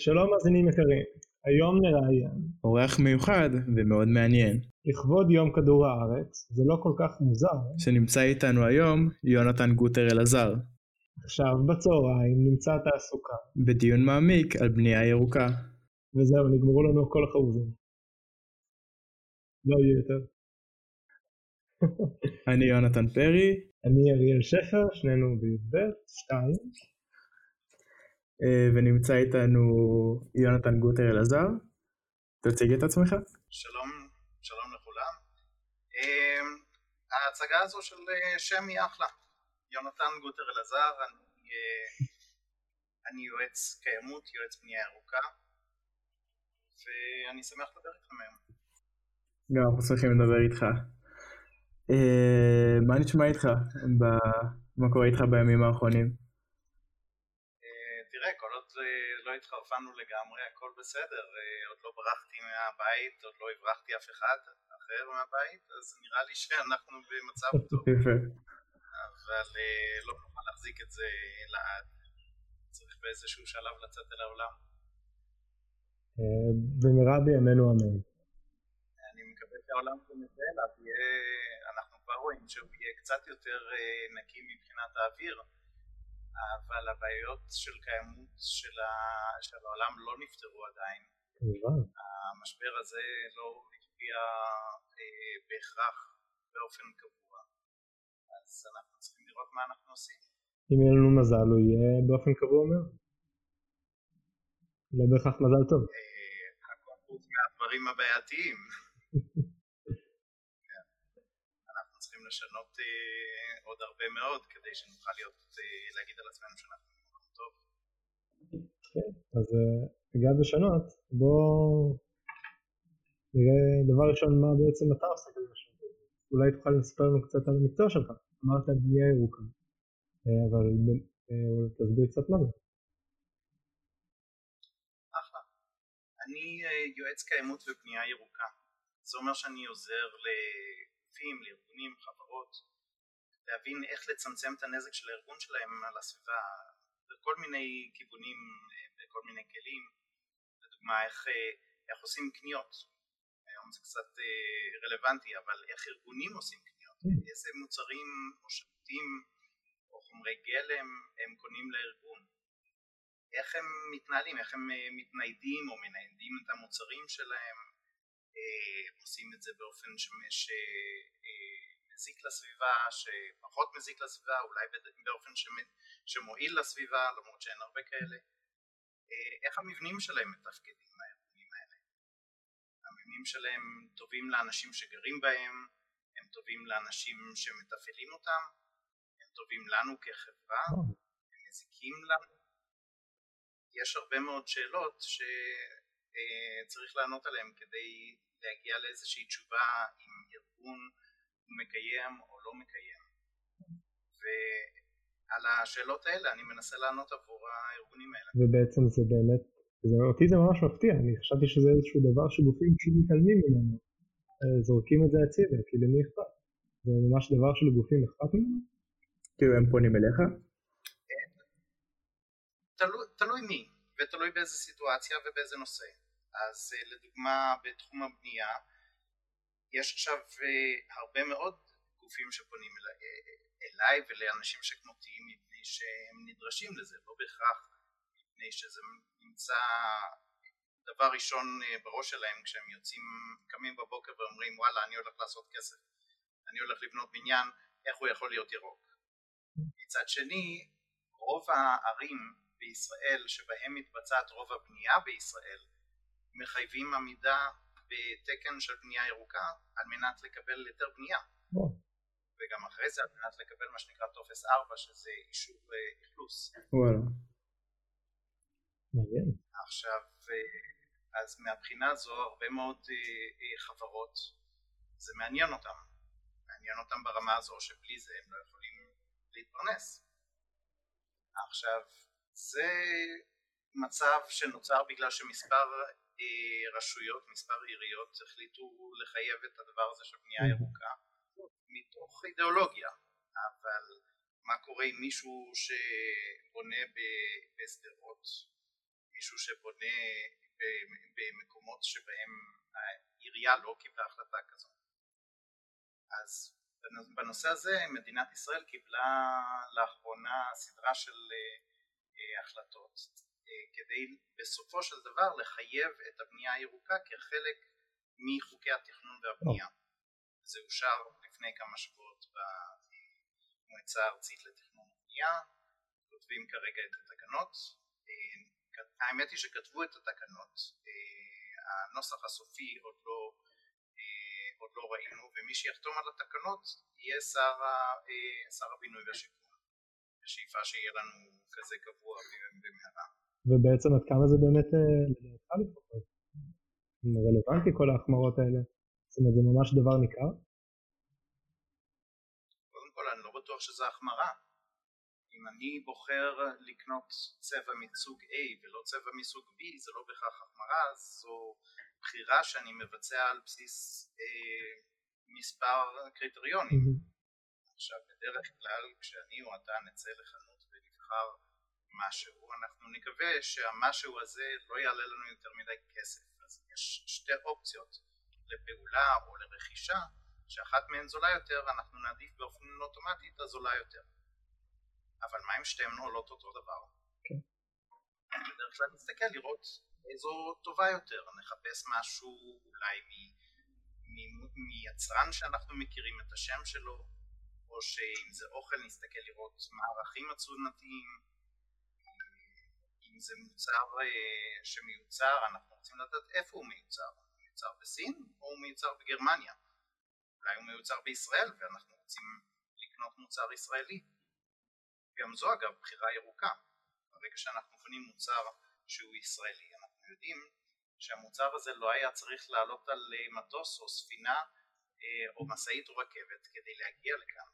שלום מאזינים יקרים, היום נראיין אורח מיוחד ומאוד מעניין. לכבוד יום כדור הארץ, זה לא כל כך מוזר. שנמצא איתנו היום יונתן גוטר אלעזר. עכשיו בצהריים נמצא תעסוקה. בדיון מעמיק על בנייה ירוקה. וזהו, נגמרו לנו כל החרוזים. לא יהיו יותר. אני יונתן פרי. אני אריאל שפר, שנינו בי"ב, שתיים. ונמצא איתנו יונתן גוטר אלעזר. תציג את עצמך. שלום, שלום לכולם. אה, ההצגה הזו של אה, שם היא אחלה. יונתן גוטר אלעזר, אני, אני יועץ קיימות, יועץ בנייה ירוקה, ואני שמח לדבר איתכם היום. גם אנחנו שמחים לדבר איתך. מה נשמע איתך? מה קורה איתך בימים האחרונים? לא התחרפנו לגמרי, הכל בסדר, אה, עוד לא ברחתי מהבית, עוד לא הברחתי אף אחד אחר מהבית, אז נראה לי שאנחנו במצב טוב. אבל אה, לא נוכל להחזיק את זה לעד, צריך באיזשהו שלב לצאת אל העולם. אה, במהרה בימינו אמן. אני מקווה שהעולם שנצא אליו יהיה, אנחנו כבר רואים שהוא יהיה קצת יותר נקי מבחינת האוויר. אבל הבעיות של קיימות של, ה... של העולם לא נפתרו עדיין. כמובן. המשבר הזה לא השפיע אה, בהכרח באופן קבוע, אז אנחנו צריכים לראות מה אנחנו עושים. אם יהיה לנו מזל הוא יהיה באופן קבוע מאוד. לא בהכרח מזל טוב. אה, הכל חוץ מהדברים הבעייתיים. צריכים לשנות אה, עוד הרבה מאוד כדי שנוכל להיות, להגיד על עצמנו שאנחנו במקום טוב. כן, אז בגלל אה, לשנות, בוא נראה דבר ראשון מה בעצם אתה עושה כדי לשנות. אולי תוכל לספר לנו קצת על המקצוע שלך, אמרת בנייה ירוקה, אבל תסביר קצת מה זה. אחלה. אני יועץ קיימות ובנייה ירוקה. זה אומר שאני עוזר. לגופים, לארגונים, חברות, להבין איך לצמצם את הנזק של הארגון שלהם על הסביבה בכל מיני כיוונים, בכל מיני כלים, לדוגמה איך, איך עושים קניות, היום זה קצת אה, רלוונטי, אבל איך ארגונים עושים קניות, mm. איזה מוצרים או שירותים או חומרי גלם הם קונים לארגון, איך הם מתנהלים, איך הם אה, מתניידים או מניידים את המוצרים שלהם, אה, עושים את זה באופן שמזיק אה, לסביבה, שפחות מזיק לסביבה, אולי באופן שמועיל לסביבה, למרות שאין הרבה כאלה. אה, איך המבנים שלהם מתפקדים, הארגונים האלה? המבנים שלהם טובים לאנשים שגרים בהם, הם טובים לאנשים שמתפעלים אותם, הם טובים לנו כחברה, הם מזיקים לנו. יש הרבה מאוד שאלות שצריך לענות עליהן כדי להגיע לאיזושהי תשובה אם ארגון מקיים או לא מקיים. ועל השאלות האלה אני מנסה לענות עבור הארגונים האלה. ובעצם זה באמת, זה, אותי זה ממש מפתיע, אני חשבתי שזה איזשהו דבר שגופים פשוט מתעלמים ממנו, אה, זורקים את זה הצידה, כי למי אכפת? זה ממש דבר שלגופים אכפת ממנו? כאילו הם פונים אליך? תלוי, תלוי מי, ותלוי באיזה סיטואציה ובאיזה נושא. אז אה, לדוגמה בתחום הבנייה יש עכשיו אה, הרבה מאוד גופים שפונים אליי, אה, אליי ולאנשים שכמותי מפני שהם נדרשים לזה, לא בהכרח מפני שזה נמצא דבר ראשון בראש שלהם כשהם יוצאים, קמים בבוקר ואומרים וואלה אני הולך לעשות כסף, אני הולך לבנות בניין, איך הוא יכול להיות ירוק? מצד שני, רוב הערים בישראל שבהם מתבצעת רוב הבנייה בישראל מחייבים עמידה בתקן של בנייה ירוקה על מנת לקבל היתר בנייה. וגם אחרי זה על מנת לקבל מה שנקרא טופס 4 שזה אישור אה, אכלוס. עכשיו, אה, אז מהבחינה הזו הרבה מאוד אה, חברות זה מעניין אותם, מעניין אותם ברמה הזו שבלי זה הם לא יכולים להתפרנס. עכשיו, זה מצב שנוצר בגלל שמספר רשויות, מספר עיריות החליטו לחייב את הדבר הזה של בנייה ירוקה מתוך אידיאולוגיה, אבל מה קורה עם מישהו שבונה בשדרות? מישהו שבונה במקומות שבהם העירייה לא קיבלה החלטה כזו. אז בנושא הזה מדינת ישראל קיבלה לאחרונה סדרה של אה, החלטות. אה, כדי בסופו של דבר לחייב את הבנייה הירוקה כחלק מחוקי התכנון והבנייה. זה אושר לפני כמה שבועות במועצה הארצית לתכנון ובנייה, כותבים כרגע את התקנות. אה, האמת היא שכתבו את התקנות, הנוסח הסופי עוד לא עוד לא ראינו, ומי שיחתום על התקנות יהיה שר, אה, שר הבינוי והשיכון, בשאיפה שיהיה לנו כזה קבוע במהרה. ובעצם עד כמה זה באמת, אה, לדעתך לפחות, רלוונטי כל ההחמרות האלה? זאת אומרת זה ממש דבר ניכר? קודם כל אני לא בטוח שזה החמרה. אם אני בוחר לקנות צבע מסוג A ולא צבע מסוג B זה לא בהכרח החמרה, זו בחירה שאני מבצע על בסיס אה, מספר קריטריונים. Mm-hmm. עכשיו בדרך כלל כשאני או אתה נצא לחנות ונבחר משהו, אנחנו נקווה שהמשהו הזה לא יעלה לנו יותר מדי כסף. אז יש שתי אופציות לפעולה או לרכישה, שאחת מהן זולה יותר, אנחנו נעדיף באופן אוטומטי את הזולה יותר. אבל מה אם שתיהן עולות אותו דבר? כן. בדרך כלל נסתכל לראות איזו טובה יותר, נחפש משהו אולי מיצרן שאנחנו מכירים את השם שלו, או שאם זה אוכל נסתכל לראות מה הערכים התזונתיים, אם זה מוצר אה, שמיוצר, אנחנו רוצים לדעת איפה הוא מיוצר, הוא מיוצר בסין או הוא מיוצר בגרמניה, אולי הוא מיוצר בישראל ואנחנו רוצים לקנות מוצר ישראלי. גם זו אגב בחירה ירוקה, ברגע שאנחנו קונים מוצר שהוא ישראלי, אנחנו יודעים שהמוצר הזה לא היה צריך לעלות על אה, מטוס או ספינה אה, או משאית או רכבת כדי להגיע לכאן.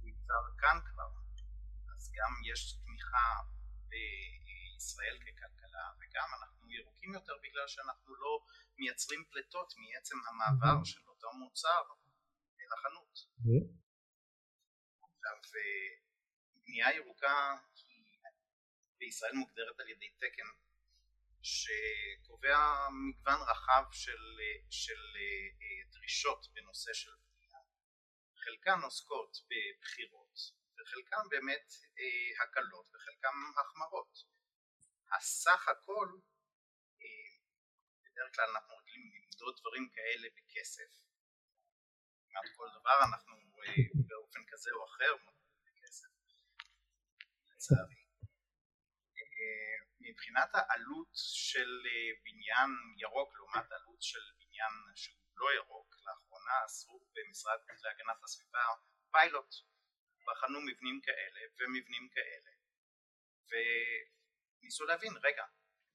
הוא נמצא כאן כבר, אז גם יש תמיכה בישראל ככלכלה וגם אנחנו ירוקים יותר בגלל שאנחנו לא מייצרים פליטות מעצם המעבר של אותו מוצר לחנות. עכשיו, בנייה ירוקה בישראל מוגדרת על ידי תקן שקובע מגוון רחב של, של אה, דרישות בנושא של בנייה. חלקן עוסקות בבחירות וחלקן באמת אה, הקלות וחלקן החמרות. הסך הכל, אה, בדרך כלל אנחנו רגילים למדוד דברים כאלה בכסף. כמעט כל דבר אנחנו באופן כזה או אחר בכסף, לצערי. מבחינת העלות של אה, בניין ירוק לעומת עלות של בניין שהוא לא ירוק, לאחרונה עשו במשרד להגנת הסביבה פיילוט, בחנו מבנים כאלה ומבנים כאלה וניסו להבין, רגע,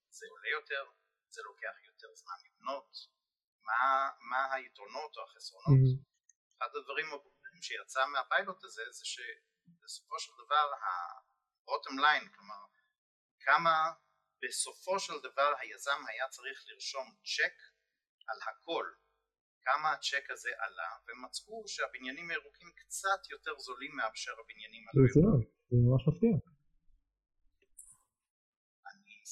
זה עולה יותר, זה לוקח יותר זמן לבנות, מה, מה היתרונות או החסרונות. Mm-hmm. אחד הדברים הברורים שיצא מהפיילוט הזה זה שבסופו של דבר ה-bottom line, כלומר כמה בסופו של דבר היזם היה צריך לרשום צ'ק על הכל כמה הצ'ק הזה עלה ומצאו שהבניינים הירוקים קצת יותר זולים מאשר הבניינים הלא ירוקים. זה ממש מפתיע.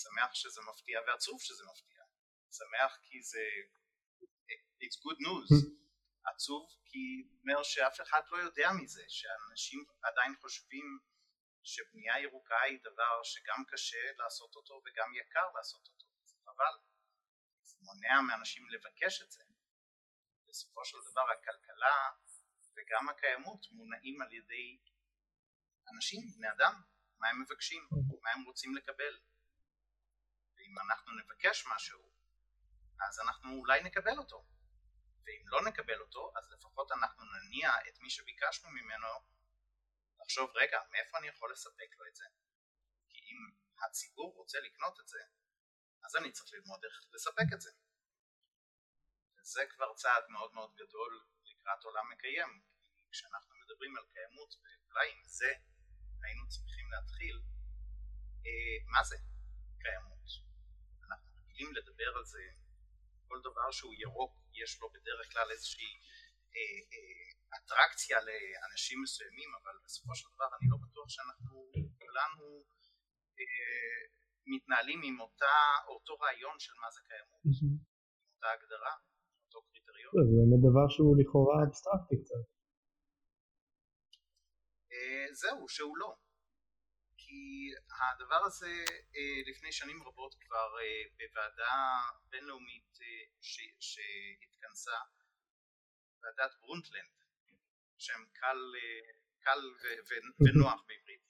שמח שזה מפתיע ועצוב שזה מפתיע. שמח כי זה it's good news. עצוב כי אומר שאף אחד לא יודע מזה, שאנשים עדיין חושבים שבנייה ירוקה היא דבר שגם קשה לעשות אותו וגם יקר לעשות אותו, זה חבל, זה מונע מאנשים לבקש את זה. בסופו של דבר הכלכלה וגם הקיימות מונעים על ידי אנשים, בני אדם, מה הם מבקשים, מה הם רוצים לקבל. ואם אנחנו נבקש משהו, אז אנחנו אולי נקבל אותו. ואם לא נקבל אותו, אז לפחות אנחנו נניע את מי שביקשנו ממנו לחשוב רגע מאיפה אני יכול לספק לו את זה? כי אם הציבור רוצה לקנות את זה אז אני צריך ללמוד איך לספק את זה. וזה כבר צעד מאוד מאוד גדול לקראת עולם מקיים. כי כשאנחנו מדברים על קיימות ואולי עם זה היינו צריכים להתחיל אה, מה זה קיימות רגילים לדבר על זה כל דבר שהוא ירוק יש לו בדרך כלל איזושהי אה, אה, אטרקציה לאנשים מסוימים, אבל בסופו של דבר אני לא בטוח שאנחנו כולנו אה, מתנהלים עם אותה, אותו רעיון של מה זה קיימות, אותה הגדרה, אותו קריטריון. זה באמת דבר שהוא לכאורה אבסטרקטי קצת. אה, זהו, שהוא לא. הדבר הזה אה, לפני שנים רבות כבר אה, בוועדה בינלאומית שהתכנסה, ועדת ברונטלנד, שם קל, קל ונוח בעברית.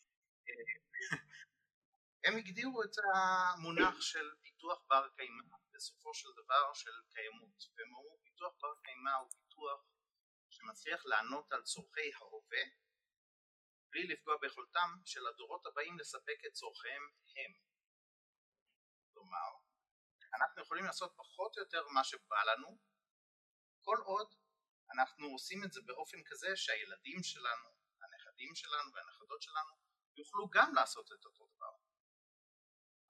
הם הגדירו את המונח של פיתוח בר קיימא בסופו של דבר של קיימות, והם אמרו פיתוח בר קיימא הוא פיתוח שמצליח לענות על צורכי ההווה בלי לפגוע ביכולתם של הדורות הבאים לספק את צורכיהם הם. כלומר, אנחנו יכולים לעשות פחות או יותר מה שבא לנו, כל עוד אנחנו עושים את זה באופן כזה שהילדים שלנו, הנכדים שלנו והנכדות שלנו יוכלו גם לעשות את אותו דבר.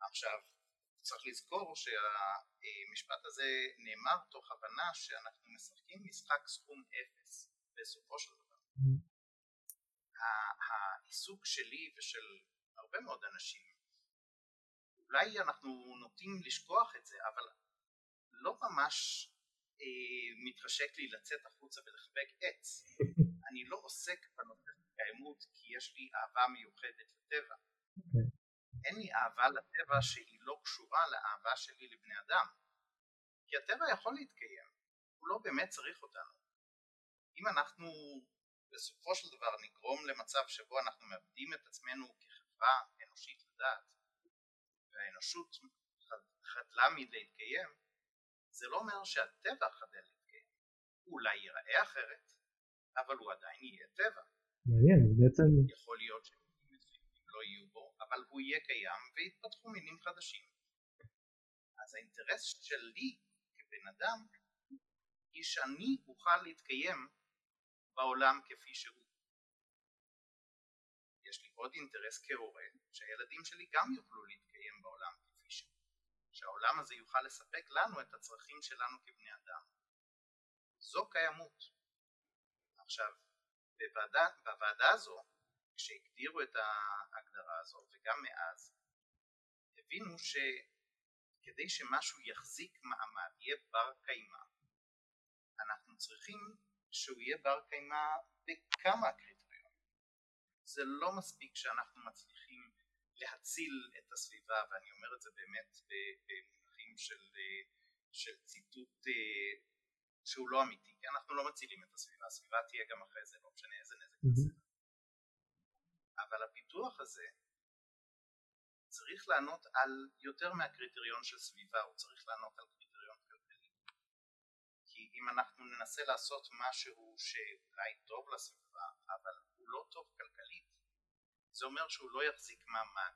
עכשיו, צריך לזכור שהמשפט הזה נאמר תוך הבנה שאנחנו משחקים משחק סכום אפס בסופו של דבר. העיסוק שלי ושל הרבה מאוד אנשים, אולי אנחנו נוטים לשכוח את זה, אבל לא ממש אה, מתחשק לי לצאת החוצה ולחבק עץ. אני לא עוסק בנושא של קיימות כי יש לי אהבה מיוחדת לטבע. Okay. אוקיי. אין לי אהבה לטבע שהיא לא קשורה לאהבה שלי לבני אדם. כי הטבע יכול להתקיים, הוא לא באמת צריך אותנו. אם אנחנו בסופו של דבר נגרום למצב שבו אנחנו מאבדים את עצמנו כחברה אנושית לדעת והאנושות חדלה מלהתקיים זה לא אומר שהטבע חדל להתקיים. הוא אולי ייראה אחרת אבל הוא עדיין יהיה טבע. מעניין, בעצם יכול להיות שמינים לא יהיו בו אבל הוא יהיה קיים ויתפתחו מינים חדשים. אז האינטרס שלי כבן אדם היא שאני אוכל להתקיים בעולם כפי שהוא. יש לי עוד אינטרס כהורה שהילדים שלי גם יוכלו להתקיים בעולם כפי שהוא, שהעולם הזה יוכל לספק לנו את הצרכים שלנו כבני אדם. זו קיימות. עכשיו, בוועדה, בוועדה הזו, כשהגדירו את ההגדרה הזו וגם מאז, הבינו שכדי שמשהו יחזיק מעמד, יהיה בר קיימא, אנחנו צריכים שהוא יהיה בר קיימא בכמה קריטריונים. זה לא מספיק שאנחנו מצליחים להציל את הסביבה, ואני אומר את זה באמת במונחים של, של ציטוט אה, שהוא לא אמיתי, כי אנחנו לא מצילים את הסביבה, הסביבה תהיה גם אחרי זה, לא משנה איזה נזק נעשה. אבל הפיתוח הזה צריך לענות על יותר מהקריטריון של סביבה, הוא צריך לענות על כי אם אנחנו ננסה לעשות משהו שאולי טוב לסביבה, אבל הוא לא טוב כלכלית, זה אומר שהוא לא יחזיק מעמד.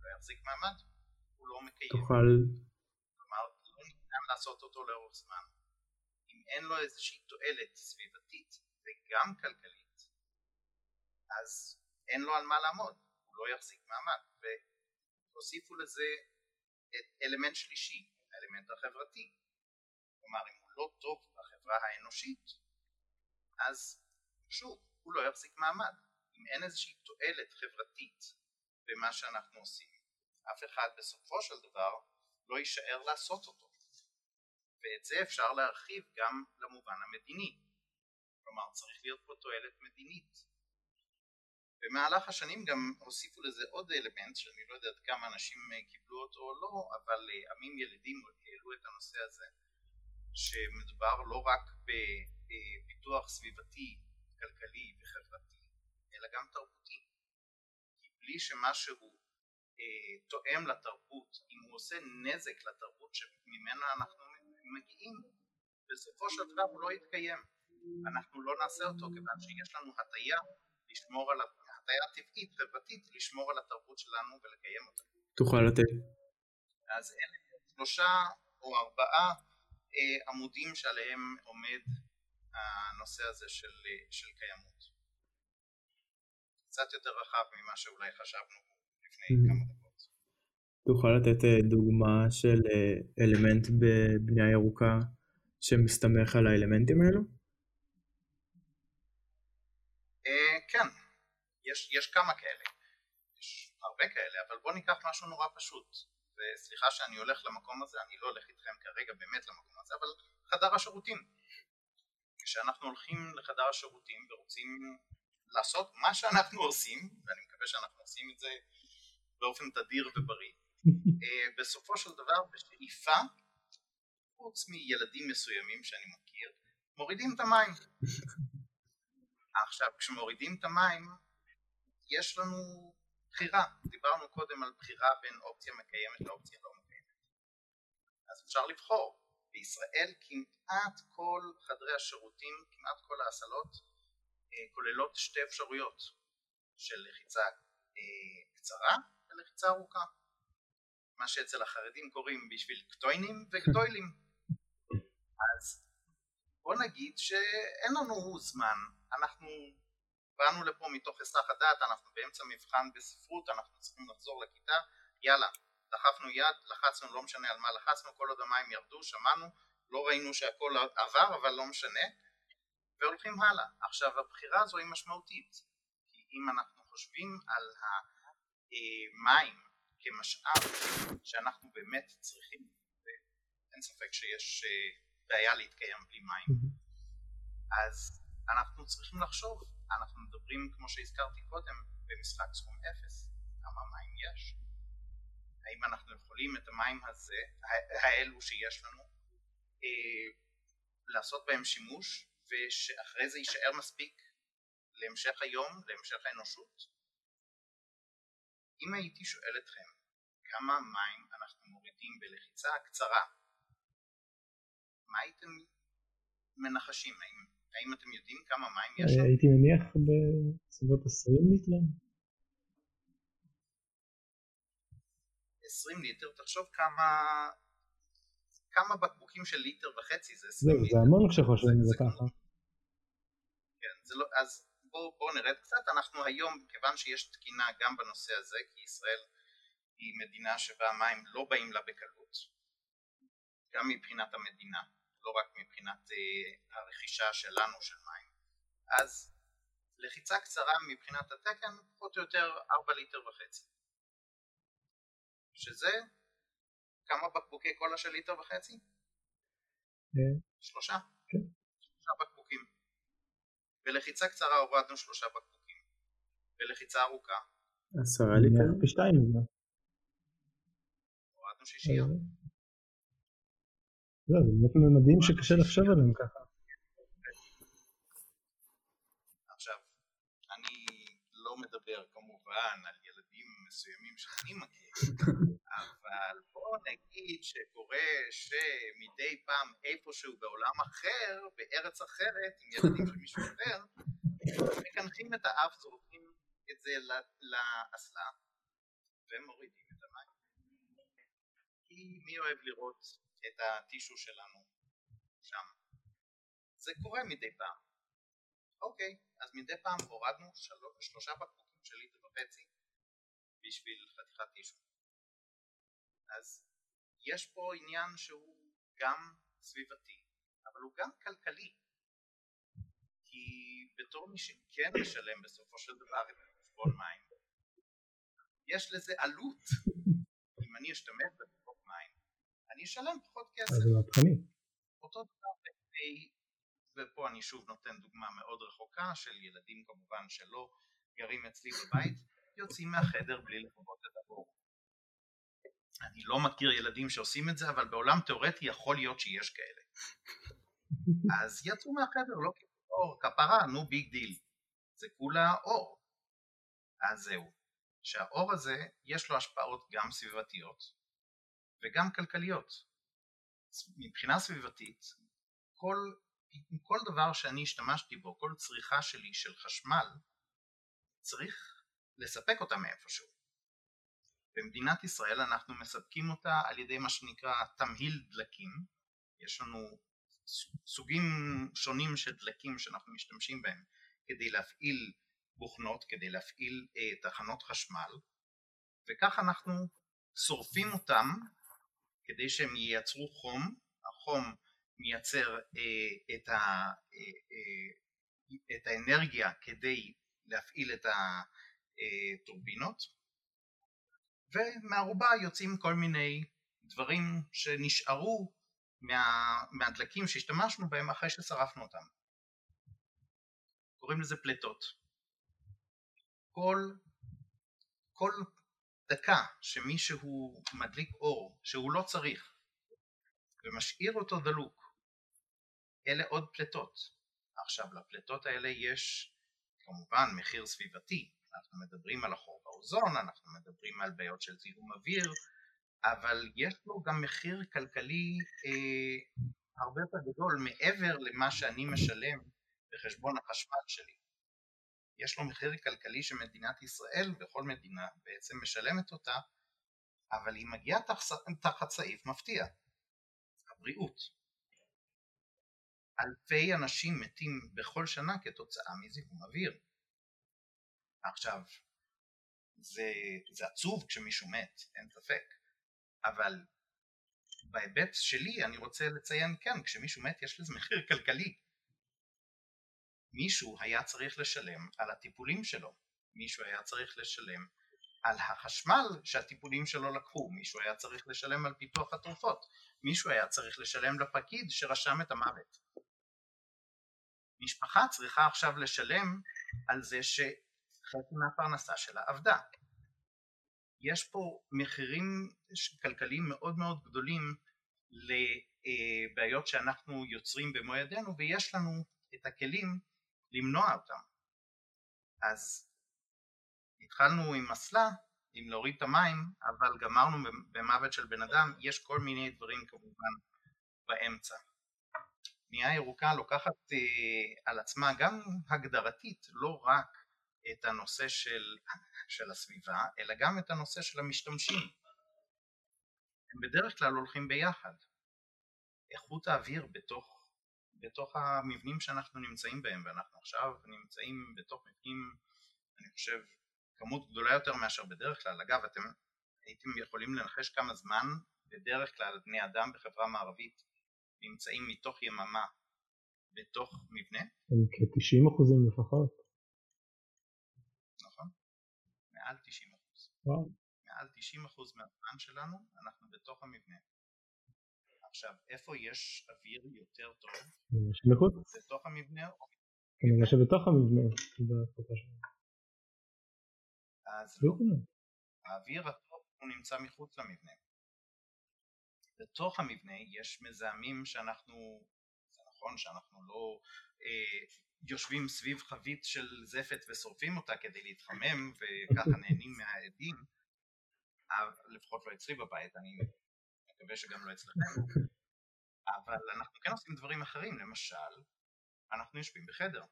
לא יחזיק מעמד, הוא לא מקיים. תוכל... כלומר, לא ניתן לעשות אותו לאורך זמן. אם אין לו איזושהי תועלת סביבתית וגם כלכלית, אז אין לו על מה לעמוד, הוא לא יחזיק מעמד. והוסיפו לזה את אלמנט שלישי, האלמנט החברתי. כלומר, אם לא טוב בחברה האנושית, אז שוב, הוא לא יחזיק מעמד. אם אין איזושהי תועלת חברתית במה שאנחנו עושים, אף אחד בסופו של דבר לא יישאר לעשות אותו. ואת זה אפשר להרחיב גם למובן המדיני. כלומר, צריך להיות פה תועלת מדינית. במהלך השנים גם הוסיפו לזה עוד אלמנט שאני לא יודע עד כמה אנשים קיבלו אותו או לא, אבל אה, עמים ילידים העלו את הנושא הזה שמדובר לא רק בפיתוח סביבתי, כלכלי וחברתי, אלא גם תרבותי. כי בלי שמשהו אה, תואם לתרבות, אם הוא עושה נזק לתרבות שממנה אנחנו מגיעים, בסופו של דבר הוא לא יתקיים. אנחנו לא נעשה אותו כיוון שיש לנו הטיה לשמור על, הטיה טבעית, חברתית, לשמור על התרבות שלנו ולקיים אותה. תוכל לתת. אז אלה שלושה או ארבעה אה, עמודים שעליהם עומד הנושא הזה של, של קיימות. קצת יותר רחב ממה שאולי חשבנו לפני mm-hmm. כמה דקות. תוכל לתת אה, דוגמה של אה, אלמנט בבנייה ירוקה שמסתמך על האלמנטים האלו? כן, יש, יש כמה כאלה. יש הרבה כאלה, אבל בואו ניקח משהו נורא פשוט. וסליחה שאני הולך למקום הזה, אני לא הולך איתכם כרגע באמת למקום הזה, אבל חדר השירותים. כשאנחנו הולכים לחדר השירותים ורוצים לעשות מה שאנחנו עושים, ואני מקווה שאנחנו עושים את זה באופן תדיר ובריא, אה, בסופו של דבר בשאיפה, חוץ מילדים מסוימים שאני מכיר, מורידים את המים. עכשיו, כשמורידים את המים, יש לנו בחירה. דיברנו קודם על בחירה בין אופציה מקיימת לאופציה לא מקיימת. אז אפשר לבחור. בישראל כמעט כל חדרי השירותים, כמעט כל ההסלות, אה, כוללות שתי אפשרויות של לחיצה אה, קצרה ולחיצה ארוכה. מה שאצל החרדים קוראים בשביל קטוינים וגדוילים. אז בוא נגיד שאין לנו זמן, אנחנו באנו לפה מתוך היסח הדעת, אנחנו באמצע מבחן בספרות, אנחנו צריכים לחזור לכיתה, יאללה, דחפנו יד, לחצנו, לא משנה על מה לחצנו, כל עוד המים ירדו, שמענו, לא ראינו שהכל עבר, אבל לא משנה, והולכים הלאה. עכשיו, הבחירה הזו היא משמעותית, כי אם אנחנו חושבים על המים כמשאב שאנחנו באמת צריכים, ואין ספק שיש אה, בעיה להתקיים בלי מים, אז אנחנו צריכים לחשוב אנחנו מדברים, כמו שהזכרתי קודם, במשחק סכום אפס, כמה מים יש. האם אנחנו יכולים את המים הזה, האלו שיש לנו, אה, לעשות בהם שימוש, ושאחרי זה יישאר מספיק להמשך היום, להמשך האנושות? אם הייתי שואל אתכם כמה מים אנחנו מורידים בלחיצה קצרה, מה הייתם מנחשים? האם האם אתם יודעים כמה מים יש שם? הייתי מניח בסביבות 20 ליטר. 20 ליטר, תחשוב כמה כמה בקבוקים של ליטר וחצי זה 20 ליטר. זה המון כשחושבים על זה ככה. כן, זה לא, אז בואו בוא נרד קצת, אנחנו היום, כיוון שיש תקינה גם בנושא הזה, כי ישראל היא מדינה שבה המים לא באים לה בקלות, גם מבחינת המדינה, לא רק מבחינת אה, הרכישה שלנו של מים. אז לחיצה קצרה מבחינת התקן, פחות או יותר 4 ליטר וחצי. שזה כמה בקבוקי קולה של ליטר וחצי? כן. שלושה? כן. שלושה בקבוקים. בלחיצה קצרה הורדנו שלושה בקבוקים. בלחיצה ארוכה. עשרה ליטר? פי שתיים. הורדנו שישייה. לא, זה באמת ממדים שקשה לחשוב עליהם ככה. עכשיו, אני לא מדבר כמובן על ילדים מסוימים שאני מכיר, אבל בוא נגיד שקורה שמדי פעם איפשהו בעולם אחר, בארץ אחרת, עם ילדים של מישהו אחר, מקנחים את האף, זורקים את זה לאסלה ומורידים את המים. כי מי אוהב לראות את הטישו שלנו שם. זה קורה מדי פעם. אוקיי, אז מדי פעם הורדנו שלוש, שלושה בקבוקים של ליטר וחצי בשביל חתיכת טישו. אז יש פה עניין שהוא גם סביבתי, אבל הוא גם כלכלי. כי בתור מי שכן משלם בסופו של דבר את חשבון מים, יש לזה עלות אם אני אשתמש מים אני אשלם פחות כסף. אז זה מהפכני. אותו דבר לגבי, ופה אני שוב נותן דוגמה מאוד רחוקה של ילדים כמובן שלא גרים אצלי בבית, יוצאים מהחדר בלי לכבות את האור. אני לא מכיר ילדים שעושים את זה, אבל בעולם תיאורטי יכול להיות שיש כאלה. אז יצאו מהחדר, לא אור, כפרה, no big deal. זה כולה אור. אז זהו. שהאור הזה יש לו השפעות גם סביבתיות, וגם כלכליות. מבחינה סביבתית, כל, כל דבר שאני השתמשתי בו, כל צריכה שלי של חשמל, צריך לספק אותה מאיפשהו. במדינת ישראל אנחנו מספקים אותה על ידי מה שנקרא תמהיל דלקים, יש לנו סוגים שונים של דלקים שאנחנו משתמשים בהם כדי להפעיל בוכנות, כדי להפעיל אה, תחנות חשמל, וכך אנחנו שורפים אותם כדי שהם ייצרו חום, החום מייצר אה, את, ה, אה, אה, את האנרגיה כדי להפעיל את הטורבינות, ומהערובה יוצאים כל מיני דברים שנשארו מה, מהדלקים שהשתמשנו בהם אחרי ששרפנו אותם. קוראים לזה פליטות. כל, כל דקה שמישהו מדליק אור שהוא לא צריך ומשאיר אותו דלוק, אלה עוד פליטות. עכשיו לפליטות האלה יש כמובן מחיר סביבתי, אנחנו מדברים על החור באוזון, אנחנו מדברים על בעיות של זיהום אוויר, אבל יש לו גם מחיר כלכלי אה, הרבה יותר גדול מעבר למה שאני משלם בחשבון החשמל שלי. יש לו מחיר כלכלי שמדינת ישראל, בכל מדינה בעצם משלמת אותה, אבל היא מגיעה תחת סעיף מפתיע, הבריאות. אלפי אנשים מתים בכל שנה כתוצאה מזיהום אוויר. עכשיו, זה, זה עצוב כשמישהו מת, אין ספק, אבל בהיבט שלי אני רוצה לציין כן, כשמישהו מת יש לזה מחיר כלכלי. מישהו היה צריך לשלם על הטיפולים שלו, מישהו היה צריך לשלם על החשמל שהטיפולים שלו לקחו, מישהו היה צריך לשלם על פיתוח התרופות, מישהו היה צריך לשלם לפקיד שרשם את המוות. משפחה צריכה עכשיו לשלם על זה שחצי מהפרנסה שלה עבדה. יש פה מחירים כלכליים מאוד מאוד גדולים לבעיות שאנחנו יוצרים במו ידינו ויש לנו את הכלים למנוע אותם. אז התחלנו עם אסלה, עם להוריד את המים, אבל גמרנו במוות של בן אדם, יש כל מיני דברים כמובן באמצע. בנייה ירוקה לוקחת אה, על עצמה גם הגדרתית לא רק את הנושא של, של הסביבה, אלא גם את הנושא של המשתמשים. הם בדרך כלל הולכים ביחד. איכות האוויר בתוך, בתוך המבנים שאנחנו נמצאים בהם, ואנחנו עכשיו נמצאים בתוך מבנים, אני חושב, כמות גדולה יותר מאשר בדרך כלל. אגב, אתם הייתם יכולים לנחש כמה זמן בדרך כלל בני אדם בחברה מערבית נמצאים מתוך יממה בתוך מבנה? הם כ-90 אחוזים לפחות. נכון, מעל 90 אחוז. וואו. מעל 90 אחוז מהזמן שלנו אנחנו בתוך המבנה. עכשיו, איפה יש אוויר יותר טוב? יש מחוץ. בתוך המבנה. כנראה שבתוך המבנה. בתקופה שלנו. אז לא. האוויר הטוב הוא נמצא מחוץ למבנה. בתוך המבנה יש מזהמים שאנחנו, זה נכון שאנחנו לא אה, יושבים סביב חבית של זפת ושורפים אותה כדי להתחמם וככה נהנים מהעדים, לפחות לא אצלי בבית, אני מקווה שגם לא אצלכם, אבל אנחנו כן עושים דברים אחרים, למשל, אנחנו יושבים בחדר.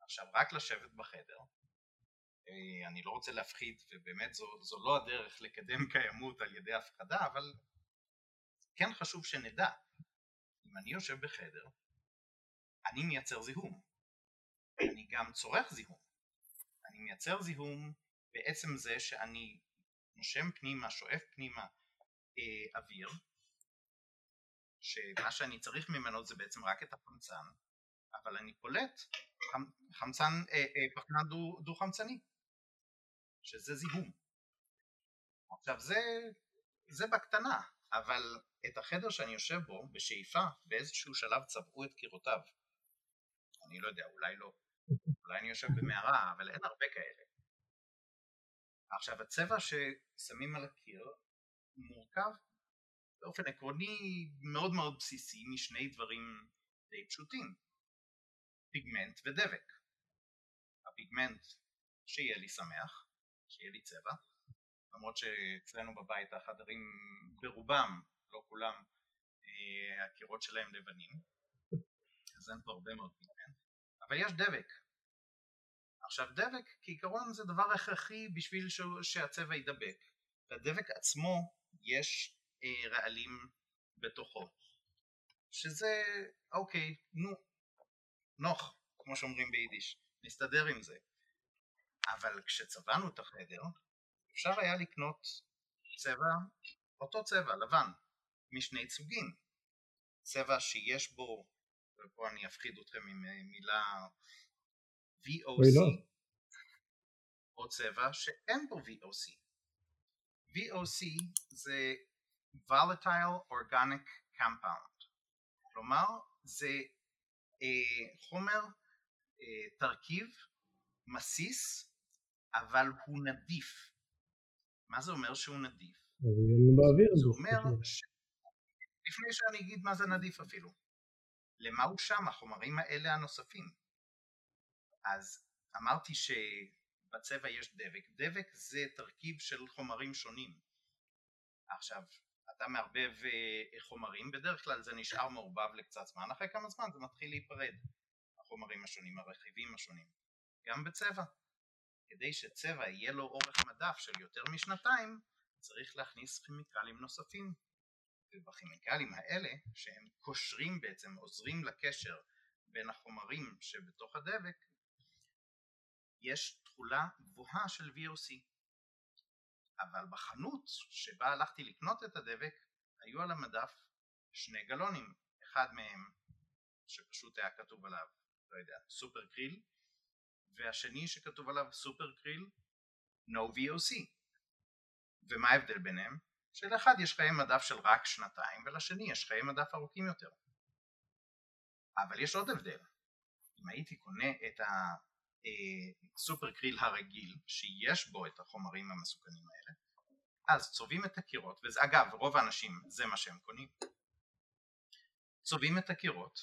עכשיו, רק לשבת בחדר, אה, אני לא רוצה להפחיד, ובאמת זו, זו לא הדרך לקדם קיימות על ידי הפחדה, אבל כן חשוב שנדע, אם אני יושב בחדר, אני מייצר זיהום, אני גם צורך זיהום, אני מייצר זיהום בעצם זה שאני נושם פנימה, שואף פנימה אה, אוויר, שמה שאני צריך ממנו זה בעצם רק את החמצן, אבל אני פולט חמצן, אה, אה, פחמן דו, דו חמצני, שזה זיהום. עכשיו זה, זה בקטנה, אבל את החדר שאני יושב בו, בשאיפה, באיזשהו שלב צבעו את קירותיו. אני לא יודע, אולי לא. אולי אני יושב במערה, אבל אין הרבה כאלה. עכשיו, הצבע ששמים על הקיר מורכב באופן עקרוני מאוד מאוד בסיסי משני דברים די פשוטים, פיגמנט ודבק. הפיגמנט, שיהיה לי שמח, שיהיה לי צבע, למרות שאצלנו בבית החדרים ברובם, לא כולם, אה, הקירות שלהם לבנים, אז אין פה הרבה מאוד פיגמנט, אבל יש דבק. עכשיו דבק כעיקרון זה דבר הכרחי בשביל שהצבע יידבק. לדבק עצמו יש אה, רעלים בתוכו, שזה אוקיי, נו, נוח, כמו שאומרים ביידיש, נסתדר עם זה. אבל כשצבענו את החדר, אפשר היה לקנות צבע, אותו צבע, לבן, משני סוגים. צבע שיש בו, ופה אני אפחיד אתכם עם אה, מילה VOC, לא. או צבע שאין בו VOC. VOC זה volatile organic compound, כלומר זה אה, חומר, אה, תרכיב, מסיס, אבל הוא נדיף. מה זה אומר שהוא נדיף? באוויר. זה אומר, ש... לפני שאני אגיד מה זה נדיף אפילו, למה הוא שם החומרים האלה הנוספים? אז אמרתי שבצבע יש דבק, דבק זה תרכיב של חומרים שונים. עכשיו, אתה מערבב אה, חומרים, בדרך כלל זה נשאר מעורבב לקצת זמן, אחרי כמה זמן זה מתחיל להיפרד, החומרים השונים, הרכיבים השונים, גם בצבע. כדי שצבע יהיה לו אורך מדף של יותר משנתיים, צריך להכניס כימיקלים נוספים. ובכימיקלים האלה, שהם קושרים בעצם, עוזרים לקשר בין החומרים שבתוך הדבק, יש תכולה גבוהה של VOC. אבל בחנות שבה הלכתי לקנות את הדבק, היו על המדף שני גלונים, אחד מהם שפשוט היה כתוב עליו, לא יודע, סופר קריל, והשני שכתוב עליו סופר קריל, no VOC. ומה ההבדל ביניהם? שלאחד יש חיי מדף של רק שנתיים ולשני יש חיי מדף ארוכים יותר. אבל יש עוד הבדל. אם הייתי קונה את הסופר קריל הרגיל שיש בו את החומרים המסוכנים האלה אז צובעים את הקירות, וזה אגב רוב האנשים זה מה שהם קונים צובעים את הקירות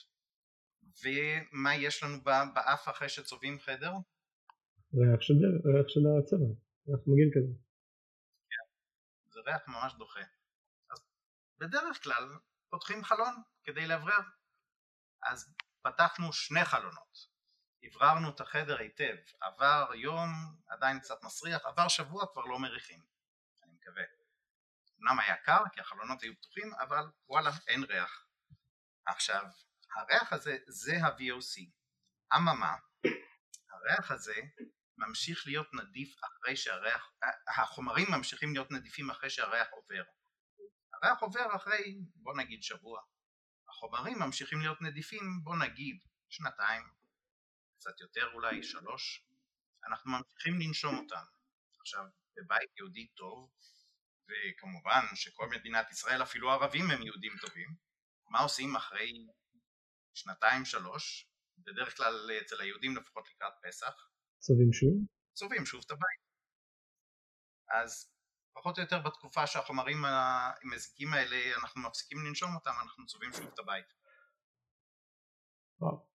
ומה יש לנו באף אחרי שצובעים חדר? ריח של, ריח של הצבע, ריח מגעיל כזה. כן, זה ריח ממש דוחה. אז בדרך כלל פותחים חלון כדי לאוורר. אז פתחנו שני חלונות. אווררנו את החדר היטב, עבר יום, עדיין קצת מסריח, עבר שבוע כבר לא מריחים, אני מקווה. אמנם היה קר כי החלונות היו פתוחים, אבל וואלה, אין ריח. עכשיו, הריח הזה זה ה-VOC. אממה, הריח הזה ממשיך להיות נדיף אחרי שהריח, החומרים ממשיכים להיות נדיפים אחרי שהריח עובר. הריח עובר אחרי בוא נגיד שבוע. החומרים ממשיכים להיות נדיפים בוא נגיד שנתיים, קצת יותר אולי, שלוש. אנחנו ממשיכים לנשום אותם. עכשיו, בבית יהודי טוב, וכמובן שכל מדינת ישראל, אפילו ערבים הם יהודים טובים, מה עושים אחרי שנתיים שלוש, בדרך כלל אצל היהודים לפחות לקראת פסח. צובעים שוב? צובעים שוב את הבית. אז פחות או יותר בתקופה שהחומרים המזיקים האלה אנחנו מפסיקים לנשום אותם אנחנו צובעים שוב את הבית. וואו.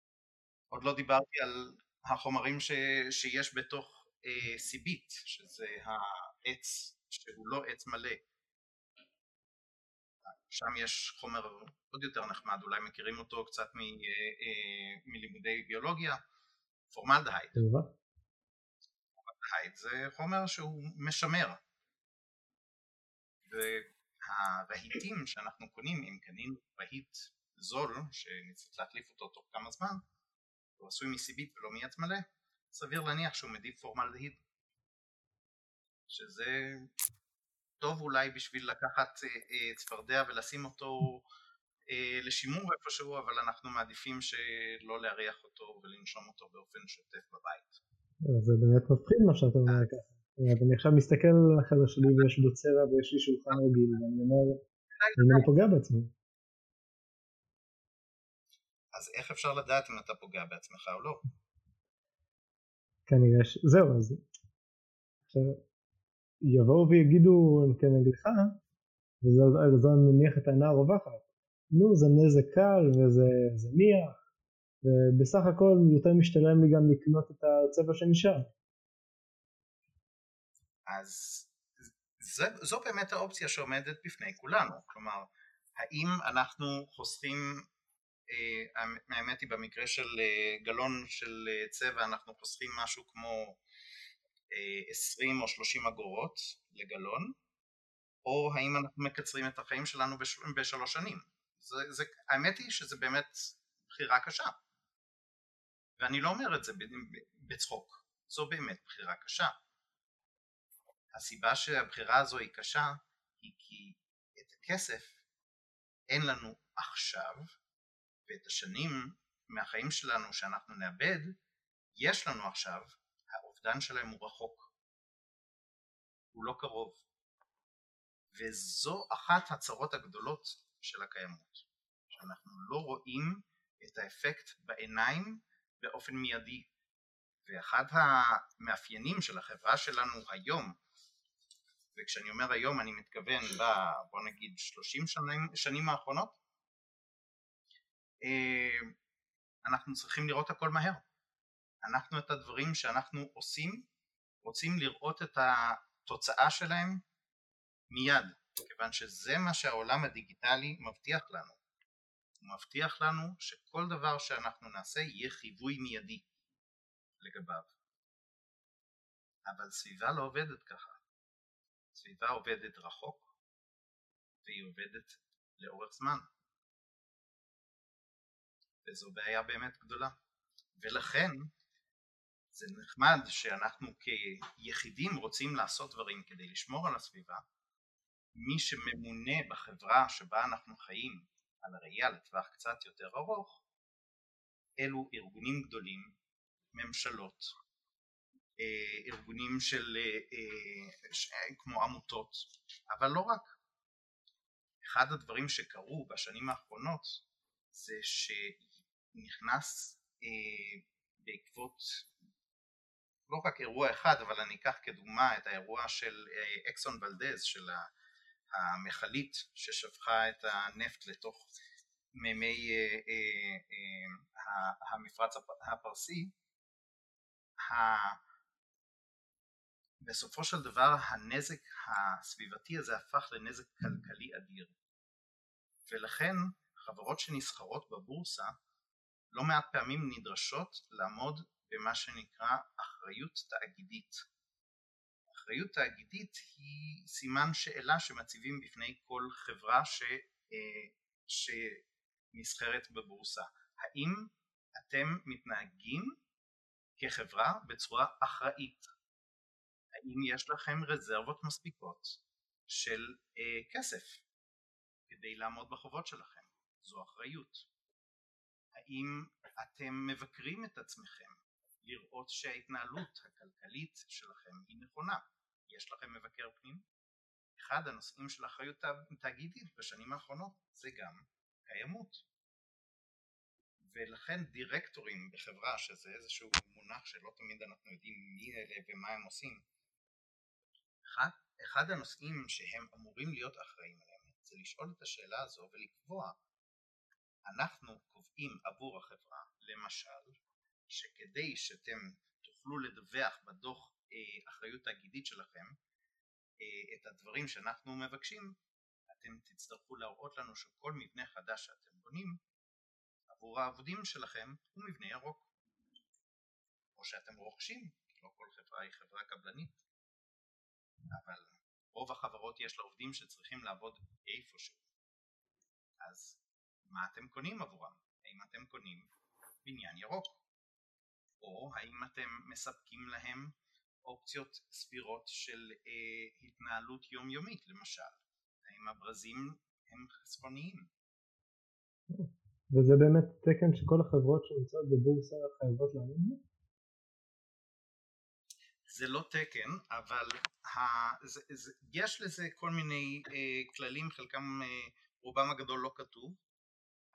עוד לא דיברתי על החומרים ש, שיש בתוך אה, סיבית שזה העץ שהוא לא עץ מלא שם יש חומר עוד יותר נחמד, אולי מכירים אותו קצת מ, אה, אה, מלימודי ביולוגיה, פורמלדהייד. פורמלדהייד זה חומר שהוא משמר. והרהיטים שאנחנו קונים, אם קנינו רהיט זול, שנצטרך להחליף אותו תוך כמה זמן, הוא עשוי מסיבית ולא מעץ מלא, סביר להניח שהוא מדיף פורמלדהיד. שזה טוב אולי בשביל לקחת אה, אה, צפרדע ולשים אותו אה, לשימור איפשהו, אבל אנחנו מעדיפים שלא להריח אותו ולנשום אותו באופן שוטף בבית. זה באמת מפחיד מה שאתה אומר ככה. אני עכשיו מסתכל על החדר שלי ויש בו צבע ויש לי שולחן רגיל ואני אומר, אני פוגע בעצמי. אז איך אפשר לדעת אם אתה פוגע בעצמך או לא? כנראה ש... זהו, אז... עכשיו, יבואו ויגידו כנגדך, וזה מניח את העינה הרווחת. נו, זה נזק קל וזה זניח, ובסך הכל יותר משתלם לי גם לקנות את הצבע שנשאר. אז זה, זו באמת האופציה שעומדת בפני כולנו, כלומר, האם אנחנו חוסכים, האמת היא במקרה של אה, גלון של אה, צבע אנחנו חוסכים משהו כמו 20 או 30 אגורות לגלון, או האם אנחנו מקצרים את החיים שלנו בש... בשלוש שנים. זה, זה, האמת היא שזה באמת בחירה קשה. ואני לא אומר את זה בצחוק, זו באמת בחירה קשה. הסיבה שהבחירה הזו היא קשה היא כי את הכסף אין לנו עכשיו, ואת השנים מהחיים שלנו שאנחנו נאבד, יש לנו עכשיו האובדן שלהם הוא רחוק, הוא לא קרוב. וזו אחת הצרות הגדולות של הקיימות, שאנחנו לא רואים את האפקט בעיניים באופן מיידי. ואחד המאפיינים של החברה שלנו היום, וכשאני אומר היום אני מתכוון ב... בוא נגיד 30 שנים, שנים האחרונות, אנחנו צריכים לראות הכל מהר. אנחנו את הדברים שאנחנו עושים רוצים לראות את התוצאה שלהם מיד, כיוון שזה מה שהעולם הדיגיטלי מבטיח לנו. הוא מבטיח לנו שכל דבר שאנחנו נעשה יהיה חיווי מיידי לגביו. אבל סביבה לא עובדת ככה. סביבה עובדת רחוק והיא עובדת לאורך זמן. וזו בעיה באמת גדולה. ולכן זה נחמד שאנחנו כיחידים רוצים לעשות דברים כדי לשמור על הסביבה. מי שממונה בחברה שבה אנחנו חיים על הראייה לטווח קצת יותר ארוך, אלו ארגונים גדולים, ממשלות, אה, ארגונים של אה, אה, כמו עמותות, אבל לא רק. אחד הדברים שקרו בשנים האחרונות זה שנכנס בעקבות לא רק אירוע אחד, אבל אני אקח כדוגמה את האירוע של אקסון ולדז, של המכלית ששפכה את הנפט לתוך מימי המפרץ הפרסי, בסופו של דבר הנזק הסביבתי הזה הפך לנזק כלכלי אדיר. ולכן חברות שנסחרות בבורסה לא מעט פעמים נדרשות לעמוד במה שנקרא אחריות תאגידית. אחריות תאגידית היא סימן שאלה שמציבים בפני כל חברה ש, אה, שנסחרת בבורסה. האם אתם מתנהגים כחברה בצורה אחראית? האם יש לכם רזרבות מספיקות של אה, כסף כדי לעמוד בחובות שלכם? זו אחריות. האם אתם מבקרים את עצמכם לראות שההתנהלות הכלכלית שלכם היא נכונה? יש לכם מבקר פנים? אחד הנושאים של אחריות תאגידית בשנים האחרונות זה גם קיימות. ולכן דירקטורים בחברה, שזה איזשהו מונח שלא תמיד אנחנו יודעים מי אלה ומה הם עושים, אחד, אחד הנושאים שהם אמורים להיות אחראים עליהם זה לשאול את השאלה הזו ולקבוע אנחנו קובעים עבור החברה למשל שכדי שאתם תוכלו לדווח בדוח אה, אחריות תאגידית שלכם אה, את הדברים שאנחנו מבקשים אתם תצטרכו להראות לנו שכל מבנה חדש שאתם בונים עבור העבודים שלכם הוא מבנה ירוק או שאתם רוכשים, לא כל חברה היא חברה קבלנית אבל רוב החברות יש לעובדים שצריכים לעבוד איפשהו. אז מה אתם קונים עבורם? האם אתם קונים בניין ירוק? או האם אתם מספקים להם אופציות סבירות של אה, התנהלות יומיומית למשל? האם הברזים הם חסכוניים? וזה באמת תקן שכל החברות שנמצאות בבורסה חייבות לעמוד בו? זה לא תקן, אבל ה, זה, זה, יש לזה כל מיני אה, כללים, חלקם אה, רובם הגדול לא כתוב,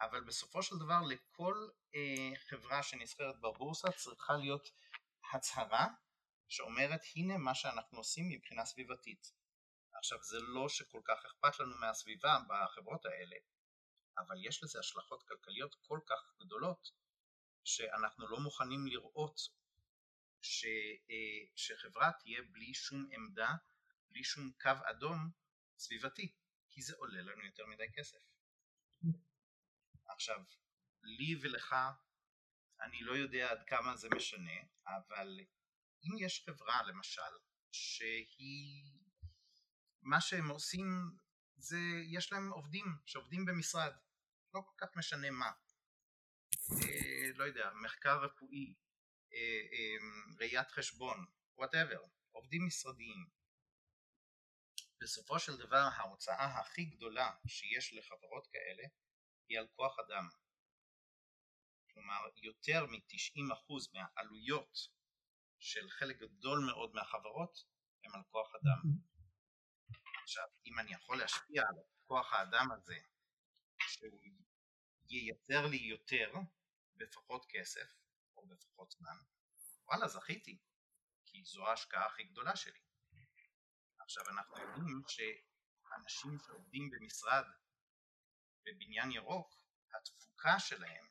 אבל בסופו של דבר לכל אה, חברה שנסחרת בבורסה צריכה להיות הצהרה שאומרת הנה מה שאנחנו עושים מבחינה סביבתית. עכשיו זה לא שכל כך אכפת לנו מהסביבה בחברות האלה, אבל יש לזה השלכות כלכליות כל כך גדולות שאנחנו לא מוכנים לראות ש, אה, שחברה תהיה בלי שום עמדה, בלי שום קו אדום סביבתי, כי זה עולה לנו יותר מדי כסף. עכשיו, לי ולך, אני לא יודע עד כמה זה משנה, אבל אם יש חברה למשל, שהיא, מה שהם עושים זה, יש להם עובדים שעובדים במשרד, לא כל כך משנה מה, אה, לא יודע, מחקר רפואי, אה, אה, ראיית חשבון, וואטאבר, עובדים משרדיים. בסופו של דבר ההוצאה הכי גדולה שיש לחברות כאלה היא על כוח אדם. כלומר יותר מ-90% מהעלויות של חלק גדול מאוד מהחברות הם על כוח אדם. עכשיו, אם אני יכול להשפיע על כוח האדם הזה, שהוא ייצר לי יותר בפחות כסף, או בפחות זמן, וואלה, זכיתי, כי זו ההשקעה הכי גדולה שלי. עכשיו, אנחנו יודעים שאנשים שעובדים במשרד בבניין ירוק, התפוקה שלהם,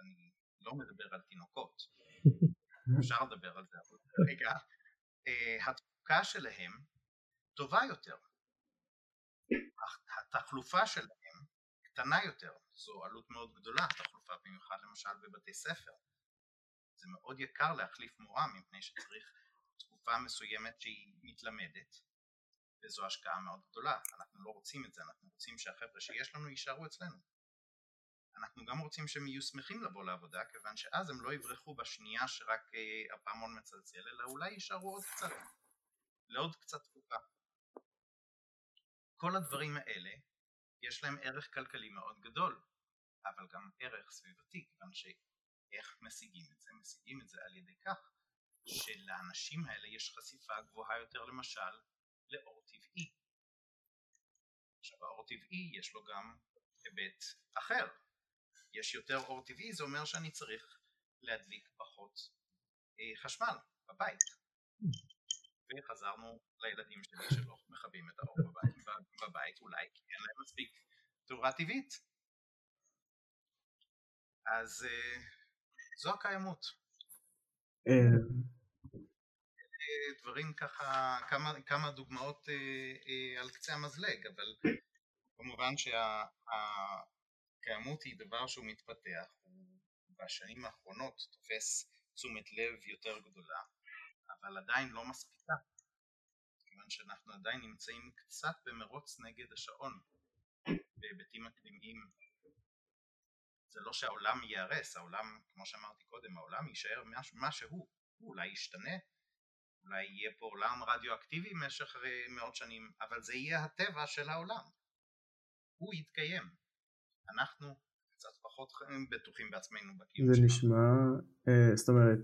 אני לא מדבר על תינוקות, אפשר לדבר על זה, אבל כרגע, אה, התפוקה שלהם טובה יותר. התחלופה שלהם קטנה יותר, זו עלות מאוד גדולה, תחלופה במיוחד למשל בבתי ספר. זה מאוד יקר להחליף מורה מפני שצריך תקופה מסוימת שהיא מתלמדת וזו השקעה מאוד גדולה, אנחנו לא רוצים את זה, אנחנו רוצים שהחבר'ה שיש לנו יישארו אצלנו. אנחנו גם רוצים שהם יהיו שמחים לבוא לעבודה כיוון שאז הם לא יברחו בשנייה שרק אה, הפעמון מצלצל אלא אולי יישארו עוד קצת, לעוד קצת תקופה. כל הדברים האלה יש להם ערך כלכלי מאוד גדול אבל גם ערך סביבתי כיוון שאיך משיגים את זה? משיגים את זה על ידי כך שלאנשים האלה יש חשיפה גבוהה יותר למשל לאור טבעי. עכשיו האור טבעי יש לו גם היבט אחר. יש יותר אור טבעי זה אומר שאני צריך להדליק פחות אה, חשמל בבית. וחזרנו לילדים שלי שלא מכבים את האור בבית, בבית אולי כי אין להם מספיק תאורה טבעית. אז אה, זו הקיימות. דברים ככה, כמה, כמה דוגמאות אה, אה, על קצה המזלג, אבל כמובן שהקיימות היא דבר שהוא מתפתח, הוא בשנים האחרונות תופס תשומת לב יותר גדולה, אבל עדיין לא מספיקה, כיוון שאנחנו עדיין נמצאים קצת במרוץ נגד השעון בהיבטים אקלימיים. זה לא שהעולם ייהרס, העולם, כמו שאמרתי קודם, העולם יישאר מה שהוא, הוא אולי ישתנה, אולי יהיה פה עולם רדיואקטיבי במשך מאות שנים, אבל זה יהיה הטבע של העולם. הוא יתקיים. אנחנו קצת פחות בטוחים בעצמנו בקיום שלנו. זה נשמע, אה, זאת אומרת,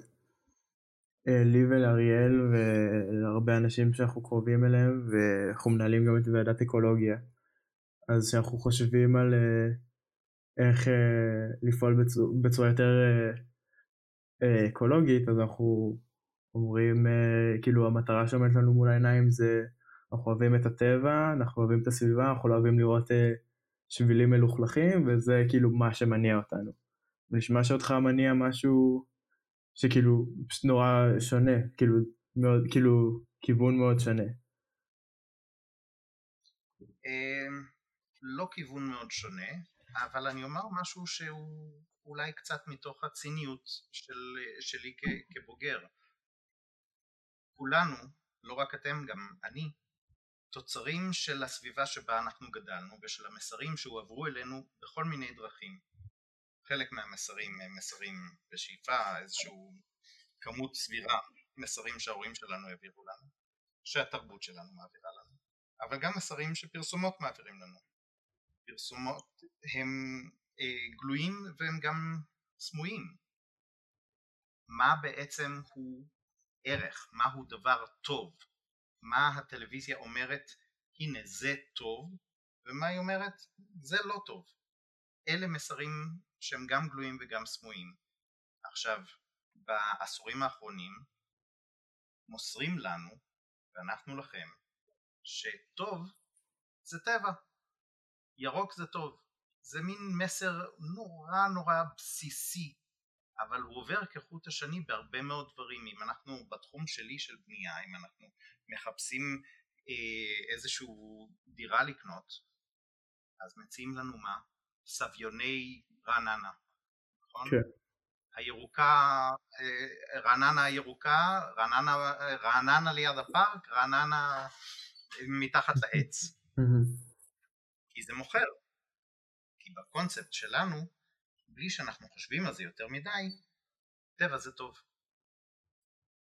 אה, לי ולאריאל ולהרבה אנשים שאנחנו קרובים אליהם ואנחנו מנהלים גם את ועדת אקולוגיה. אז כשאנחנו חושבים על אה, איך אה, לפעול בצורה, בצורה יותר אה, אה, אקולוגית, אז אנחנו אומרים, uh, כאילו המטרה שעומדת לנו מול העיניים זה אנחנו אוהבים את הטבע, אנחנו אוהבים את הסביבה, אנחנו לא אוהבים לראות uh, שבילים מלוכלכים, וזה כאילו מה שמניע אותנו. נשמע שאותך מניע משהו שכאילו פשוט נורא שונה, כאילו, מאוד, כאילו כיוון מאוד שונה. אמ, לא כיוון מאוד שונה, אבל אני אומר משהו שהוא אולי קצת מתוך הציניות של, שלי כבוגר. כולנו, לא רק אתם, גם אני, תוצרים של הסביבה שבה אנחנו גדלנו ושל המסרים שהועברו אלינו בכל מיני דרכים. חלק מהמסרים הם מסרים בשאיפה, איזושהי כמות סבירה, מסרים שההורים שלנו העבירו לנו, שהתרבות שלנו מעבירה לנו, אבל גם מסרים שפרסומות מעבירים לנו. פרסומות הם אה, גלויים והם גם סמויים. מה בעצם הוא ערך, מהו דבר טוב, מה הטלוויזיה אומרת הנה זה טוב ומה היא אומרת זה לא טוב. אלה מסרים שהם גם גלויים וגם סמויים. עכשיו, בעשורים האחרונים מוסרים לנו, ואנחנו לכם, שטוב זה טבע, ירוק זה טוב. זה מין מסר נורא נורא בסיסי אבל הוא עובר כחוט השני בהרבה מאוד דברים. אם אנחנו בתחום שלי של בנייה, אם אנחנו מחפשים אה, איזשהו דירה לקנות, אז מציעים לנו מה? סביוני רעננה, נכון? כן. הירוקה, אה, רעננה הירוקה, רעננה, רעננה ליד הפארק, רעננה מתחת לעץ. כי זה מוכר. כי בקונספט שלנו בלי שאנחנו חושבים על זה יותר מדי, טבע זה טוב.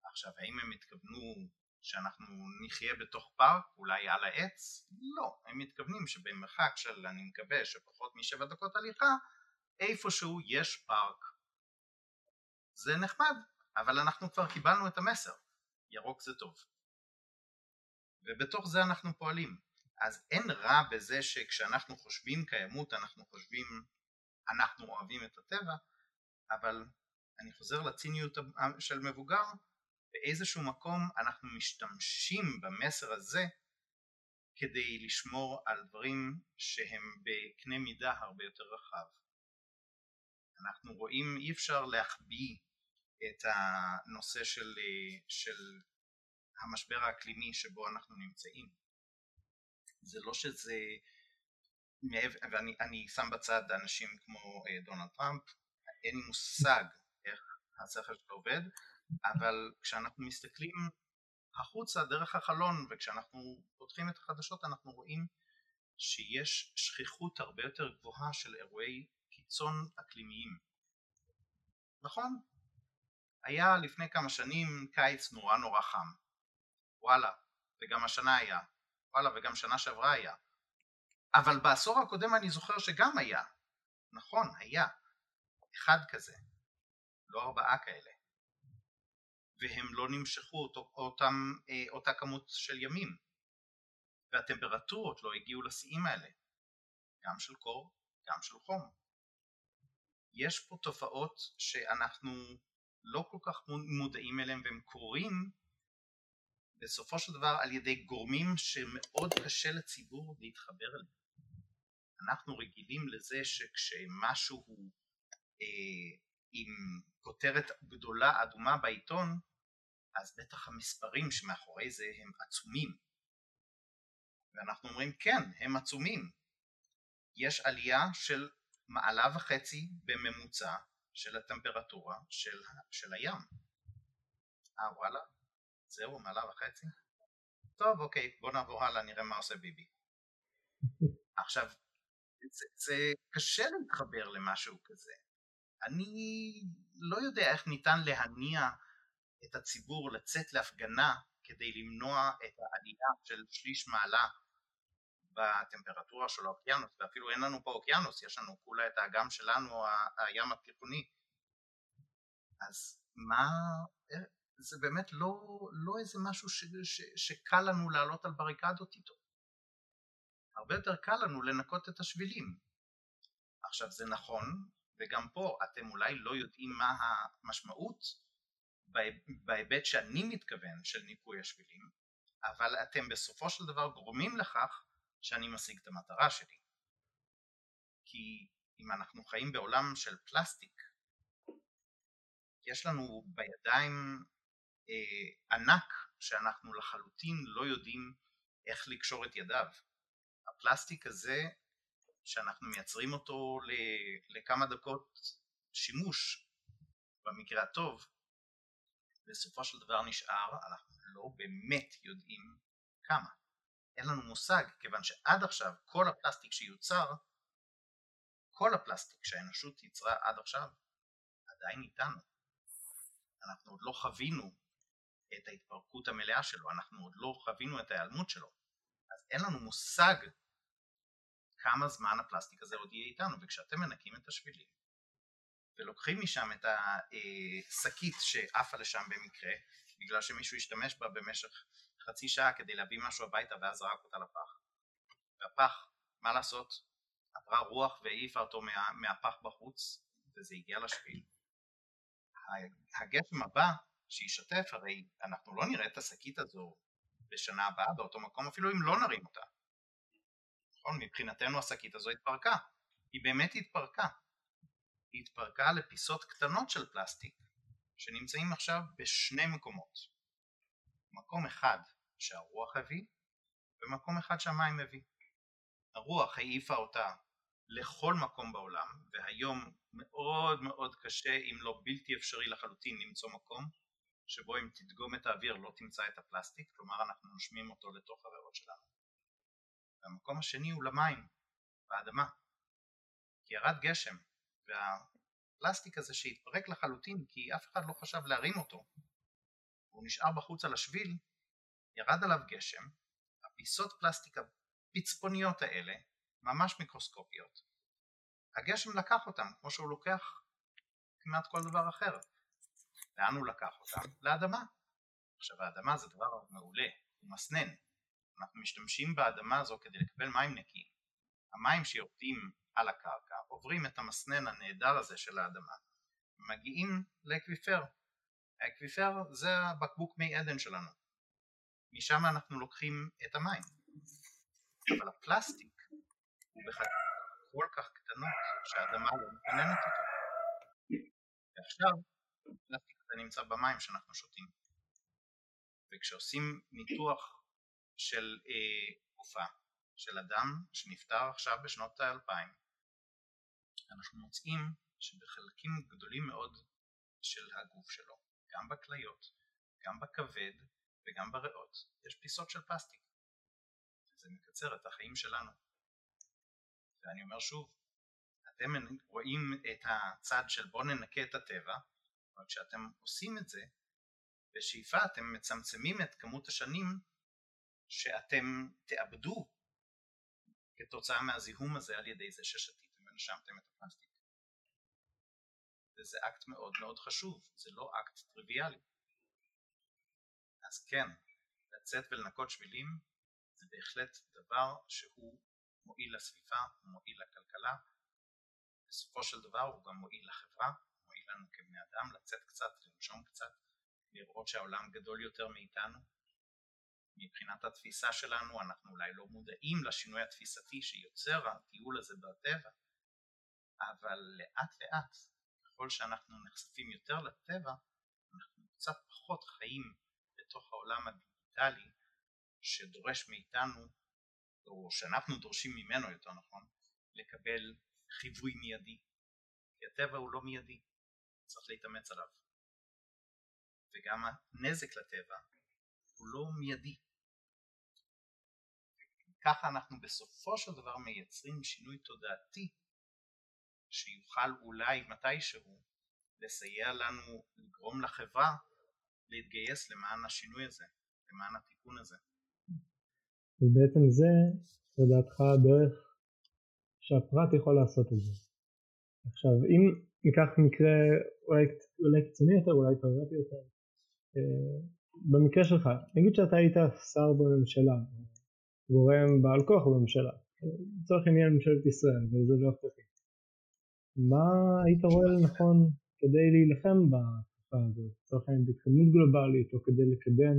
עכשיו, האם הם התכוונו שאנחנו נחיה בתוך פארק, אולי על העץ? לא, הם מתכוונים שבמרחק של, אני מקווה, שפחות משבע דקות הליכה, איפשהו יש פארק. זה נחמד, אבל אנחנו כבר קיבלנו את המסר, ירוק זה טוב. ובתוך זה אנחנו פועלים. אז אין רע בזה שכשאנחנו חושבים קיימות אנחנו חושבים אנחנו אוהבים את הטבע, אבל אני חוזר לציניות של מבוגר, באיזשהו מקום אנחנו משתמשים במסר הזה כדי לשמור על דברים שהם בקנה מידה הרבה יותר רחב. אנחנו רואים, אי אפשר להחביא את הנושא של, של המשבר האקלימי שבו אנחנו נמצאים. זה לא שזה, ואני שם בצד אנשים כמו אה, דונלד טראמפ, אין לי מושג איך השכל שלו עובד, אבל כשאנחנו מסתכלים החוצה דרך החלון וכשאנחנו פותחים את החדשות אנחנו רואים שיש שכיחות הרבה יותר גבוהה של אירועי קיצון אקלימיים. נכון? היה לפני כמה שנים קיץ נורא נורא חם. וואלה, וגם השנה היה. וואלה, וגם שנה שעברה היה. אבל בעשור הקודם אני זוכר שגם היה. נכון, היה. אחד כזה. לא ארבעה כאלה. והם לא נמשכו אותו, אותם, אה, אותה כמות של ימים. והטמפרטורות לא הגיעו לשיאים האלה. גם של קור, גם של חום. יש פה תופעות שאנחנו לא כל כך מודעים אליהם והם קורים בסופו של דבר על ידי גורמים שמאוד קשה לציבור להתחבר אליהם. אנחנו רגילים לזה שכשמשהו הוא אה, עם כותרת גדולה אדומה בעיתון, אז בטח המספרים שמאחורי זה הם עצומים. ואנחנו אומרים כן, הם עצומים. יש עלייה של מעלה וחצי בממוצע של הטמפרטורה של, של הים. אה וואלה, זהו, מעלה וחצי? טוב, אוקיי, בוא נעבור הלאה, נראה מה עושה ביבי. עכשיו, זה, זה קשה להתחבר למשהו כזה. אני לא יודע איך ניתן להניע את הציבור לצאת להפגנה כדי למנוע את העלייה של שליש מעלה בטמפרטורה של האוקיינוס, ואפילו אין לנו פה אוקיינוס, יש לנו כולה את האגם שלנו, הים התיכוני. אז מה, זה באמת לא, לא איזה משהו ש, ש, שקל לנו לעלות על בריקדות איתו. הרבה יותר קל לנו לנקות את השבילים. עכשיו זה נכון, וגם פה אתם אולי לא יודעים מה המשמעות בהיבט שאני מתכוון של ניקוי השבילים, אבל אתם בסופו של דבר גורמים לכך שאני משיג את המטרה שלי. כי אם אנחנו חיים בעולם של פלסטיק, יש לנו בידיים אה, ענק שאנחנו לחלוטין לא יודעים איך לקשור את ידיו. הפלסטיק הזה שאנחנו מייצרים אותו לכמה דקות שימוש במקרה הטוב, בסופו של דבר נשאר, אנחנו לא באמת יודעים כמה. אין לנו מושג, כיוון שעד עכשיו כל הפלסטיק שיוצר, כל הפלסטיק שהאנושות ייצרה עד עכשיו, עדיין איתנו. אנחנו עוד לא חווינו את ההתפרקות המלאה שלו, אנחנו עוד לא חווינו את ההיעלמות שלו. אז אין לנו מושג כמה זמן הפלסטיק הזה עוד יהיה איתנו, וכשאתם מנקים את השבילים ולוקחים משם את השקית שעפה לשם במקרה, בגלל שמישהו השתמש בה במשך חצי שעה כדי להביא משהו הביתה ואז זרק אותה לפח. והפח, מה לעשות? עברה רוח והעיפה אותו מה, מהפח בחוץ וזה הגיע לשביל. הגשם הבא שישתף, הרי אנחנו לא נראה את השקית הזו בשנה הבאה באותו מקום אפילו אם לא נרים אותה. נכון? מבחינתנו השקית הזו התפרקה. היא באמת התפרקה. היא התפרקה לפיסות קטנות של פלסטיק שנמצאים עכשיו בשני מקומות. מקום אחד שהרוח הביא ומקום אחד שהמים הביא. הרוח העיפה אותה לכל מקום בעולם והיום מאוד מאוד קשה אם לא בלתי אפשרי לחלוטין למצוא מקום שבו אם תדגום את האוויר לא תמצא את הפלסטיק, כלומר אנחנו נושמים אותו לתוך הריאות שלנו. והמקום השני הוא למים, באדמה. כי ירד גשם, והפלסטיק הזה שהתפרק לחלוטין כי אף אחד לא חשב להרים אותו, הוא נשאר בחוץ על השביל, ירד עליו גשם, הפיסות פלסטיק הפצפוניות האלה, ממש מיקרוסקופיות, הגשם לקח אותם כמו שהוא לוקח כמעט כל דבר אחר. לאן הוא לקח אותם? לאדמה. עכשיו האדמה זה דבר מעולה, הוא מסנן, אנחנו משתמשים באדמה הזו כדי לקבל מים נקיים. המים שיורדים על הקרקע עוברים את המסנן הנהדר הזה של האדמה, מגיעים לאקוויפר. האקוויפר זה הבקבוק מי עדן שלנו. משם אנחנו לוקחים את המים. אבל הפלסטיק הוא בחלקות כל כך קטנות שהאדמה לא מסננת אותו. ועכשיו הפלסטיק הזה נמצא במים שאנחנו שותים. וכשעושים ניתוח של אה, גופה של אדם שנפטר עכשיו בשנות האלפיים, אנחנו מוצאים שבחלקים גדולים מאוד של הגוף שלו, גם בכליות, גם בכבד וגם בריאות, יש פיסות של פלסטיק. זה מקצר את החיים שלנו. ואני אומר שוב, אתם רואים את הצד של בואו ננקה את הטבע, אבל כשאתם עושים את זה, בשאיפה אתם מצמצמים את כמות השנים שאתם תאבדו כתוצאה מהזיהום הזה על ידי זה ששתיתם ונשמתם את הפלסטיק. וזה אקט מאוד מאוד חשוב, זה לא אקט טריוויאלי. אז כן, לצאת ולנקות שבילים זה בהחלט דבר שהוא מועיל לסביבה, הוא מועיל לכלכלה, בסופו של דבר הוא גם מועיל לחברה, מועיל לנו כבני אדם לצאת קצת, לנשום קצת, לראות שהעולם גדול יותר מאיתנו. מבחינת התפיסה שלנו אנחנו אולי לא מודעים לשינוי התפיסתי שיוצר הטיול הזה בטבע, אבל לאט לאט, ככל שאנחנו נחשפים יותר לטבע, אנחנו קצת פחות חיים בתוך העולם הדיגיטלי שדורש מאיתנו, או שאנחנו דורשים ממנו יותר נכון, לקבל חיווי מיידי. כי הטבע הוא לא מיידי, צריך להתאמץ עליו. וגם הנזק לטבע הוא לא מיידי. ככה אנחנו בסופו של דבר מייצרים שינוי תודעתי שיוכל אולי מתישהו לסייע לנו לגרום לחברה להתגייס למען השינוי הזה, למען התיקון הזה. ובעצם זה לדעתך הדרך שהפרט יכול לעשות את זה. עכשיו אם ניקח מקרה אולי, אולי יותר, אולי תיאורטי יותר, אה, במקרה שלך, נגיד שאתה היית שר בממשלה, גורם בעל כוח בממשלה, לצורך עניין ממשלת ישראל, וזה לא הכרחי. מה היית רואה לנכון כדי להילחם בתקופה הזאת, לצורך העניין בהתקדמות גלובלית, או כדי לקדם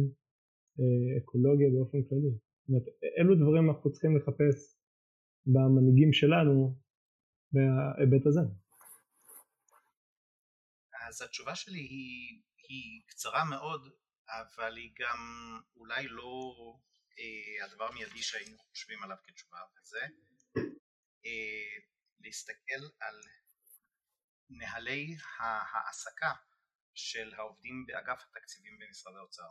אה, אקולוגיה באופן כללי? זאת אומרת, אילו דברים אנחנו צריכים לחפש במנהיגים שלנו בהיבט הזה? אז התשובה שלי היא, היא קצרה מאוד, אבל היא גם אולי לא אה, הדבר המיידי שהיינו חושבים עליו כתשובה, וזה אה, להסתכל על נהלי ההעסקה של העובדים באגף התקציבים במשרד האוצר.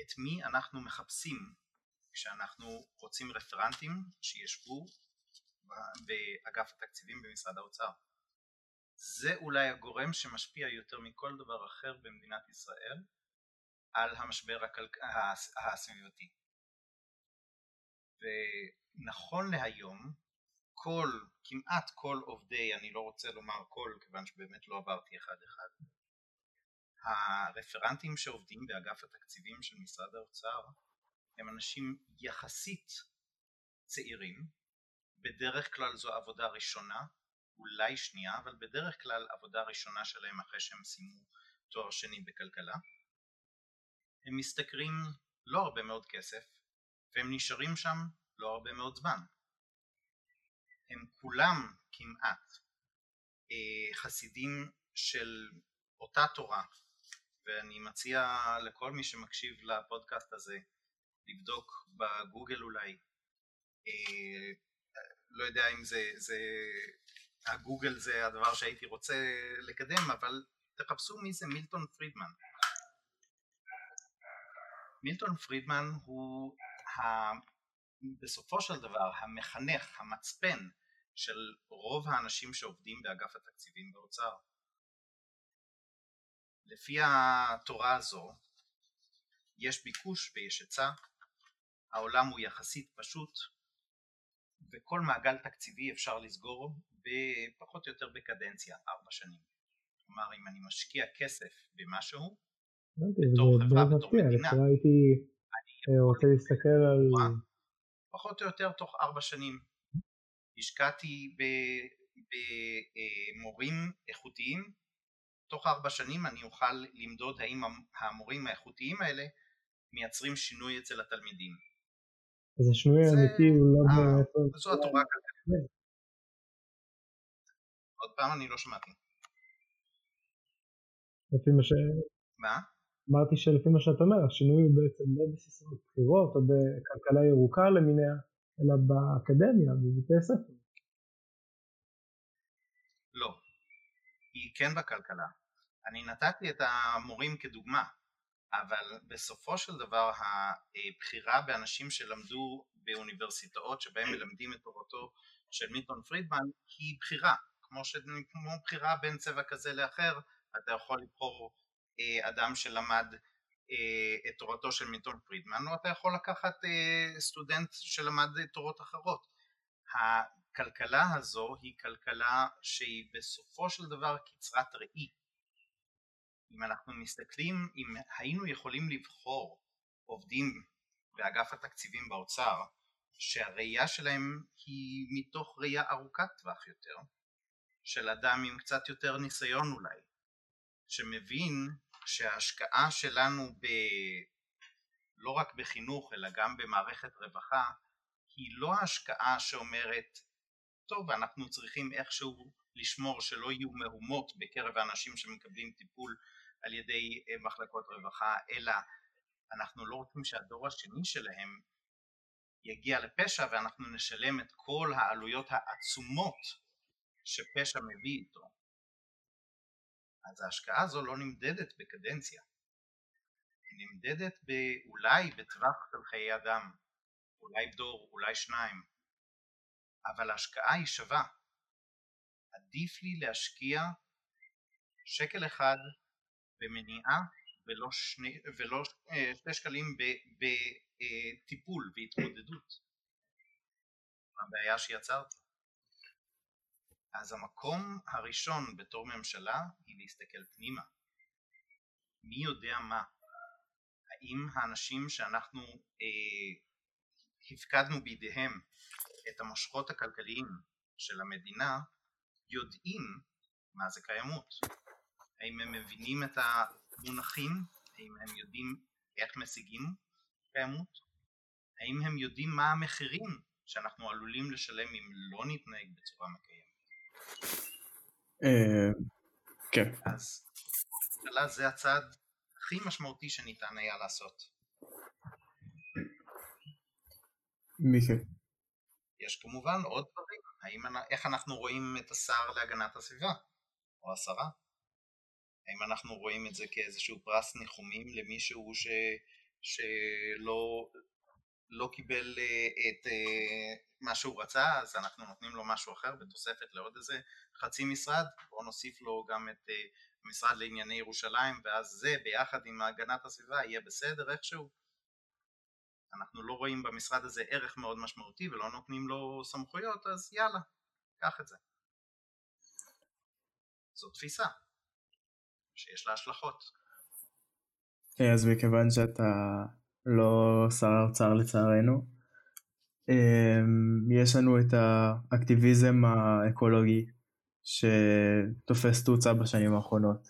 את מי אנחנו מחפשים כשאנחנו רוצים רפרנטים שישבו באגף התקציבים במשרד האוצר. זה אולי הגורם שמשפיע יותר מכל דבר אחר במדינת ישראל על המשבר הכלכ... הסביבתי. ונכון להיום כל, כמעט כל עובדי, אני לא רוצה לומר כל כיוון שבאמת לא עברתי אחד אחד, הרפרנטים שעובדים באגף התקציבים של משרד האוצר הם אנשים יחסית צעירים, בדרך כלל זו עבודה ראשונה, אולי שנייה, אבל בדרך כלל עבודה ראשונה שלהם אחרי שהם סיימו תואר שני בכלכלה. הם משתכרים לא הרבה מאוד כסף, והם נשארים שם לא הרבה מאוד זמן. הם כולם כמעט אה, חסידים של אותה תורה, ואני מציע לכל מי שמקשיב לפודקאסט הזה לבדוק בגוגל אולי, אה, לא יודע אם זה, זה, הגוגל זה הדבר שהייתי רוצה לקדם, אבל תחפשו מי זה מילטון פרידמן. מילטון פרידמן הוא ה... בסופו של דבר המחנך, המצפן של רוב האנשים שעובדים באגף התקציבים באוצר. לפי התורה הזו יש ביקוש ויש היצע, העולם הוא יחסית פשוט וכל מעגל תקציבי אפשר לסגור בפחות או יותר בקדנציה, ארבע שנים. כלומר אם אני משקיע כסף במשהו, בתור חברה, בתור מדינה, אה, רוצה להסתכל על... פחות או יותר תוך ארבע שנים. השקעתי במורים איכותיים, תוך ארבע שנים אני אוכל למדוד האם המורים האיכותיים האלה מייצרים שינוי אצל התלמידים. אז השינוי האמיתי הוא לא... זו התורה הכלכלית. עוד פעם אני לא שמעתי. לפי מה ש... מה? אמרתי שלפי מה שאתה אומר, השינוי הוא בעצם לא בסיסמאות בחירות או בכלכלה ירוקה למיניה, אלא באקדמיה, בבתי הספר. לא, היא כן בכלכלה. אני נתתי את המורים כדוגמה, אבל בסופו של דבר הבחירה באנשים שלמדו באוניברסיטאות שבהם מלמדים את תורתו של מיטון פרידמן היא בחירה, כמו, ש... כמו בחירה בין צבע כזה לאחר, אתה יכול לבחור אה, אדם שלמד אה, את תורתו של מיטון פרידמן, או אתה יכול לקחת אה, סטודנט שלמד תורות אחרות. הכלכלה הזו היא כלכלה שהיא בסופו של דבר קצרת ראי. אם אנחנו מסתכלים, אם היינו יכולים לבחור עובדים באגף התקציבים באוצר שהראייה שלהם היא מתוך ראייה ארוכת טווח יותר, של אדם עם קצת יותר ניסיון אולי, שמבין שההשקעה שלנו ב... לא רק בחינוך אלא גם במערכת רווחה היא לא השקעה שאומרת טוב אנחנו צריכים איכשהו לשמור שלא יהיו מהומות בקרב האנשים שמקבלים טיפול על ידי אה, מחלקות רווחה אלא אנחנו לא רוצים שהדור השני שלהם יגיע לפשע ואנחנו נשלם את כל העלויות העצומות שפשע מביא איתו אז ההשקעה הזו לא נמדדת בקדנציה, היא נמדדת אולי בטווח של חיי אדם, אולי דור, אולי שניים, אבל ההשקעה היא שווה. עדיף לי להשקיע שקל אחד במניעה ולא שני, ולא אה, שני שקלים בטיפול אה, והתמודדות. הבעיה שיצרתי. אז המקום הראשון בתור ממשלה היא להסתכל פנימה. מי יודע מה? האם האנשים שאנחנו אה, הפקדנו בידיהם את המושכות הכלכליים של המדינה יודעים מה זה קיימות? האם הם מבינים את המונחים? האם הם יודעים איך משיגים קיימות? האם הם יודעים מה המחירים שאנחנו עלולים לשלם אם לא נתנהג בצורה מקיימת? אה, כן. אז השכלה זה הצעד הכי משמעותי שניתן היה לעשות. מי כן? יש כמובן עוד דברים, האם, איך אנחנו רואים את השר להגנת הסביבה, או השרה? האם אנחנו רואים את זה כאיזשהו פרס ניחומים למישהו ש, שלא לא קיבל אה, את אה, מה שהוא רצה אז אנחנו נותנים לו משהו אחר בתוספת לעוד איזה חצי משרד. בואו נוסיף לו גם את אה, המשרד לענייני ירושלים ואז זה ביחד עם הגנת הסביבה יהיה בסדר איכשהו. אנחנו לא רואים במשרד הזה ערך מאוד משמעותי ולא נותנים לו סמכויות אז יאללה קח את זה. זו תפיסה שיש לה השלכות. אז מכיוון שאתה לא שר האוצר לצערנו. אמ, יש לנו את האקטיביזם האקולוגי שתופס תאוצה בשנים האחרונות.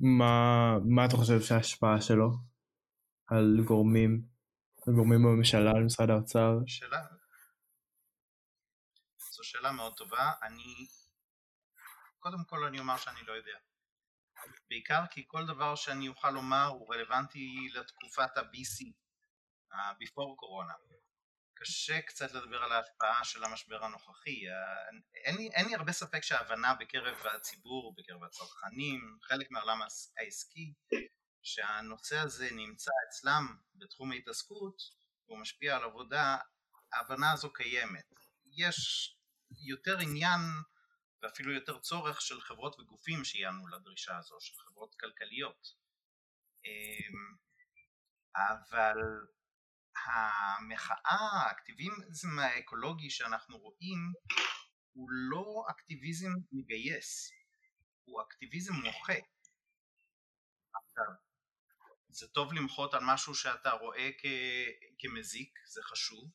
מה, מה אתה חושב שההשפעה שלו על גורמים, על גורמים בממשלה, על משרד האוצר? שאלה. זו שאלה מאוד טובה. אני, קודם כל אני אומר שאני לא יודע. בעיקר כי כל דבר שאני אוכל לומר הוא רלוונטי לתקופת ה-BC, ה-Before קורונה. קשה קצת לדבר על ההשפעה של המשבר הנוכחי. אין לי, אין לי הרבה ספק שההבנה בקרב הציבור, בקרב הצרכנים, חלק מהעולם העסקי, שהנושא הזה נמצא אצלם בתחום ההתעסקות, והוא משפיע על עבודה, ההבנה הזו קיימת. יש יותר עניין ואפילו יותר צורך של חברות וגופים שיענו לדרישה הזו, של חברות כלכליות. אמ, אבל המחאה, האקטיביזם האקולוגי שאנחנו רואים הוא לא אקטיביזם מגייס, הוא אקטיביזם מוחה. זה טוב למחות על משהו שאתה רואה כ- כמזיק, זה חשוב,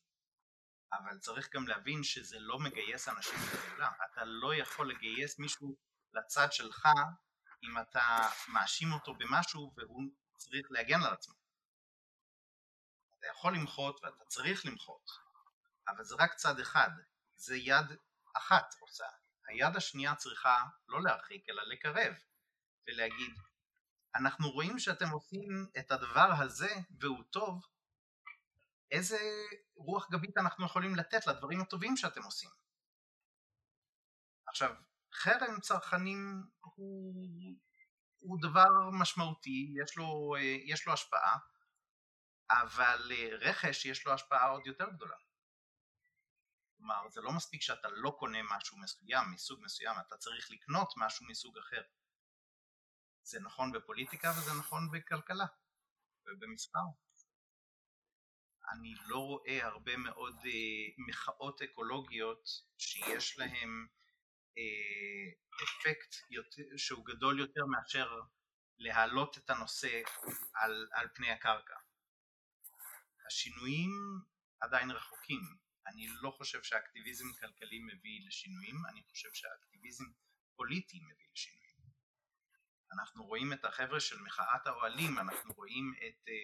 אבל צריך גם להבין שזה לא מגייס אנשים לגאולה. אתה לא יכול לגייס מישהו לצד שלך אם אתה מאשים אותו במשהו והוא צריך להגן על עצמו. אתה יכול למחות ואתה צריך למחות, אבל זה רק צד אחד, זה יד אחת עושה. היד השנייה צריכה לא להרחיק אלא לקרב ולהגיד אנחנו רואים שאתם עושים את הדבר הזה והוא טוב, איזה רוח גבית אנחנו יכולים לתת לדברים הטובים שאתם עושים. עכשיו, חרם צרכנים הוא, הוא דבר משמעותי, יש לו, יש לו השפעה, אבל רכש יש לו השפעה עוד יותר גדולה. כלומר, זה לא מספיק שאתה לא קונה משהו מסוים, מסוג מסוים, אתה צריך לקנות משהו מסוג אחר. זה נכון בפוליטיקה וזה נכון בכלכלה ובמספר. אני לא רואה הרבה מאוד אה, מחאות אקולוגיות שיש להן אה, אפקט יותר, שהוא גדול יותר מאשר להעלות את הנושא על, על פני הקרקע. השינויים עדיין רחוקים. אני לא חושב שהאקטיביזם כלכלי מביא לשינויים, אני חושב שהאקטיביזם פוליטי מביא לשינויים. אנחנו רואים את החבר'ה של מחאת האוהלים, אנחנו רואים את אה,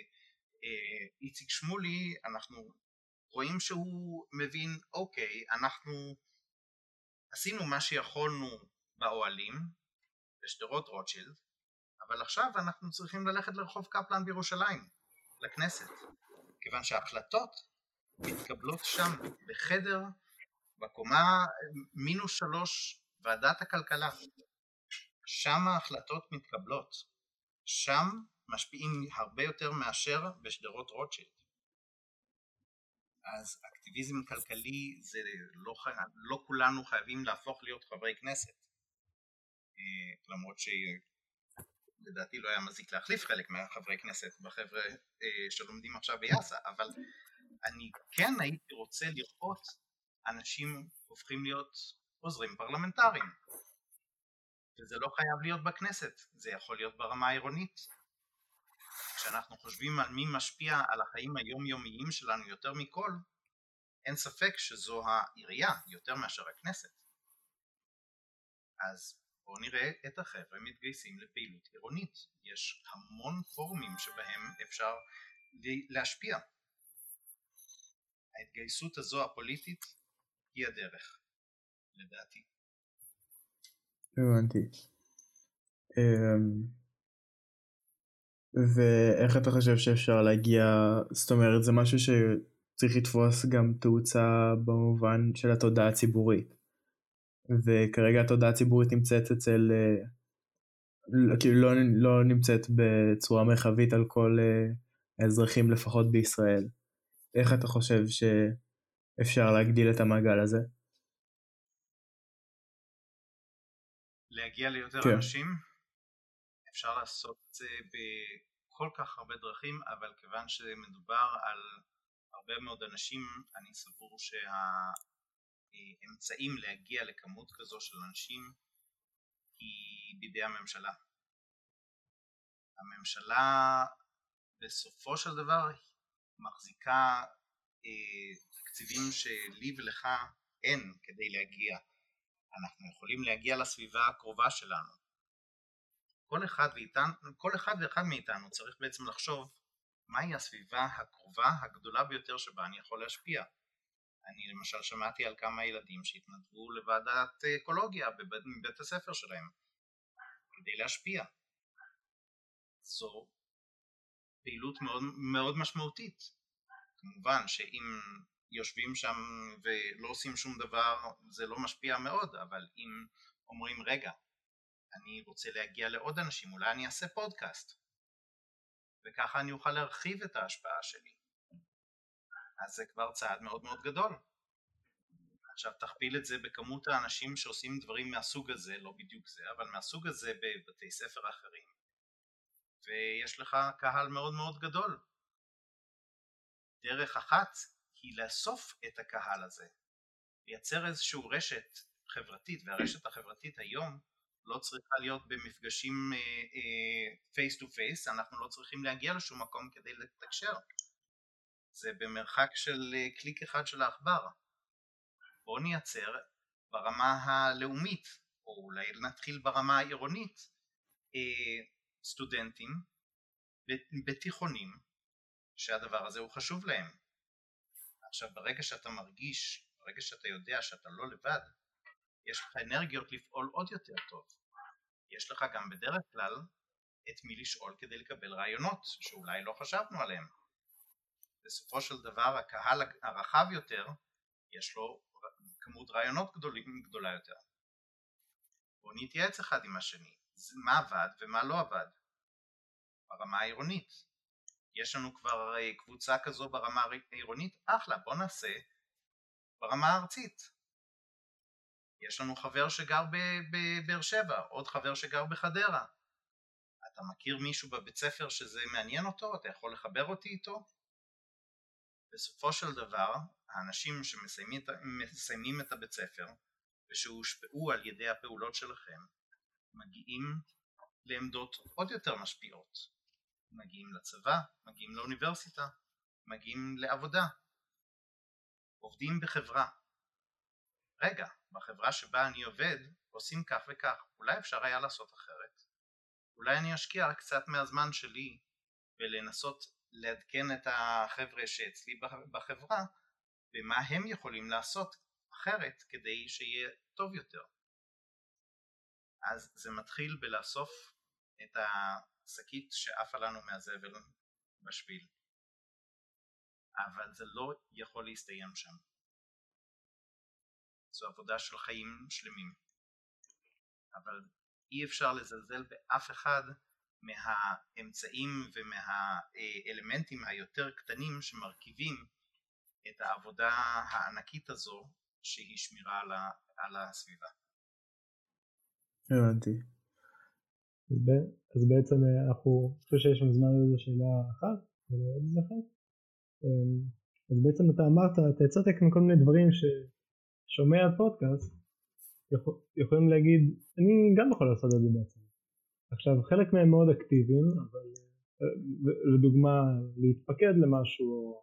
איציק שמולי, אנחנו רואים שהוא מבין, אוקיי, אנחנו עשינו מה שיכולנו באוהלים, בשדרות רוטשילד, אבל עכשיו אנחנו צריכים ללכת לרחוב קפלן בירושלים, לכנסת, כיוון שההחלטות מתקבלות שם, בחדר, בקומה מינוס שלוש, ועדת הכלכלה. שם ההחלטות מתקבלות. שם משפיעים הרבה יותר מאשר בשדרות רוטשילד. אז אקטיביזם כלכלי זה לא, לא כולנו חייבים להפוך להיות חברי כנסת. אה, למרות שלדעתי לא היה מזיק להחליף חלק מהחברי כנסת בחבר'ה אה, שלומדים עכשיו ביאסה, אבל אני כן הייתי רוצה לראות אנשים הופכים להיות עוזרים פרלמנטריים. וזה לא חייב להיות בכנסת, זה יכול להיות ברמה העירונית. כשאנחנו חושבים על מי משפיע על החיים היומיומיים שלנו יותר מכל, אין ספק שזו העירייה יותר מאשר הכנסת. אז בואו נראה את החבר'ה מתגייסים לפעילות עירונית. יש המון פורומים שבהם אפשר להשפיע. ההתגייסות הזו הפוליטית היא הדרך, לדעתי. הבנתי. אמ, ואיך אתה חושב שאפשר להגיע, זאת אומרת זה משהו שצריך לתפוס גם תאוצה במובן של התודעה הציבורית. וכרגע התודעה הציבורית נמצאת אצל, אה, כאילו לא, לא נמצאת בצורה מרחבית על כל אה, האזרחים לפחות בישראל. איך אתה חושב שאפשר להגדיל את המעגל הזה? להגיע ליותר כן. אנשים, אפשר לעשות את זה בכל כך הרבה דרכים, אבל כיוון שמדובר על הרבה מאוד אנשים, אני סבור שהאמצעים להגיע לכמות כזו של אנשים היא בידי הממשלה. הממשלה בסופו של דבר מחזיקה אה, תקציבים שלי ולך אין כדי להגיע אנחנו יכולים להגיע לסביבה הקרובה שלנו. כל אחד, ואיתן, כל אחד ואחד מאיתנו צריך בעצם לחשוב מהי הסביבה הקרובה הגדולה ביותר שבה אני יכול להשפיע. אני למשל שמעתי על כמה ילדים שהתנדבו לוועדת אקולוגיה בבית, מבית הספר שלהם כדי להשפיע. זו פעילות מאוד, מאוד משמעותית. כמובן שאם יושבים שם ולא עושים שום דבר זה לא משפיע מאוד אבל אם אומרים רגע אני רוצה להגיע לעוד אנשים אולי אני אעשה פודקאסט. וככה אני אוכל להרחיב את ההשפעה שלי. אז זה כבר צעד מאוד מאוד גדול. עכשיו תכפיל את זה בכמות האנשים שעושים דברים מהסוג הזה, לא בדיוק זה, אבל מהסוג הזה בבתי ספר אחרים. ויש לך קהל מאוד מאוד גדול. דרך אחת היא לאסוף את הקהל הזה, לייצר איזושהי רשת חברתית, והרשת החברתית היום לא צריכה להיות במפגשים face to face, אנחנו לא צריכים להגיע לשום מקום כדי לתקשר. זה במרחק של אה, קליק אחד של העכבר. בואו נייצר ברמה הלאומית, או אולי נתחיל ברמה העירונית, אה, סטודנטים בתיכונים שהדבר הזה הוא חשוב להם. עכשיו ברגע שאתה מרגיש, ברגע שאתה יודע שאתה לא לבד, יש לך אנרגיות לפעול עוד יותר טוב. יש לך גם בדרך כלל את מי לשאול כדי לקבל רעיונות שאולי לא חשבנו עליהם. בסופו של דבר הקהל הרחב יותר יש לו כמות רעיונות גדולים, גדולה יותר. בואו נתייעץ אחד עם השני, מה עבד ומה לא עבד ברמה העירונית. יש לנו כבר אה, קבוצה כזו ברמה העירונית, אחלה, בואו נעשה ברמה הארצית. יש לנו חבר שגר בבאר שבע, עוד חבר שגר בחדרה. אתה מכיר מישהו בבית ספר שזה מעניין אותו? אתה יכול לחבר אותי איתו? בסופו של דבר, האנשים שמסיימים את הבית ספר ושהושפעו על ידי הפעולות שלכם, מגיעים לעמדות עוד יותר משפיעות. מגיעים לצבא, מגיעים לאוניברסיטה, מגיעים לעבודה, עובדים בחברה. רגע, בחברה שבה אני עובד עושים כך וכך, אולי אפשר היה לעשות אחרת? אולי אני אשקיע קצת מהזמן שלי ולנסות לעדכן את החבר'ה שאצלי בחברה במה הם יכולים לעשות אחרת כדי שיהיה טוב יותר. אז זה מתחיל בלאסוף את השקית שעפה לנו מהזבל בשביל. אבל זה לא יכול להסתיים שם. זו עבודה של חיים שלמים. אבל אי אפשר לזלזל באף אחד מהאמצעים ומהאלמנטים היותר קטנים שמרכיבים את העבודה הענקית הזו שהיא שמירה על הסביבה. הבנתי. אז בעצם אה, אנחנו, אני חושב שיש לנו זמן לזה שאלה אחת, ועוד איזה אחת. אמ, אז בעצם אתה אמרת, אתה יצאת כאן כל מיני דברים ששומע פודקאסט יכול, יכולים להגיד, אני גם יכול לעשות את זה בעצם. עכשיו חלק מהם מאוד אקטיביים, אבל אה, לדוגמה להתפקד למשהו,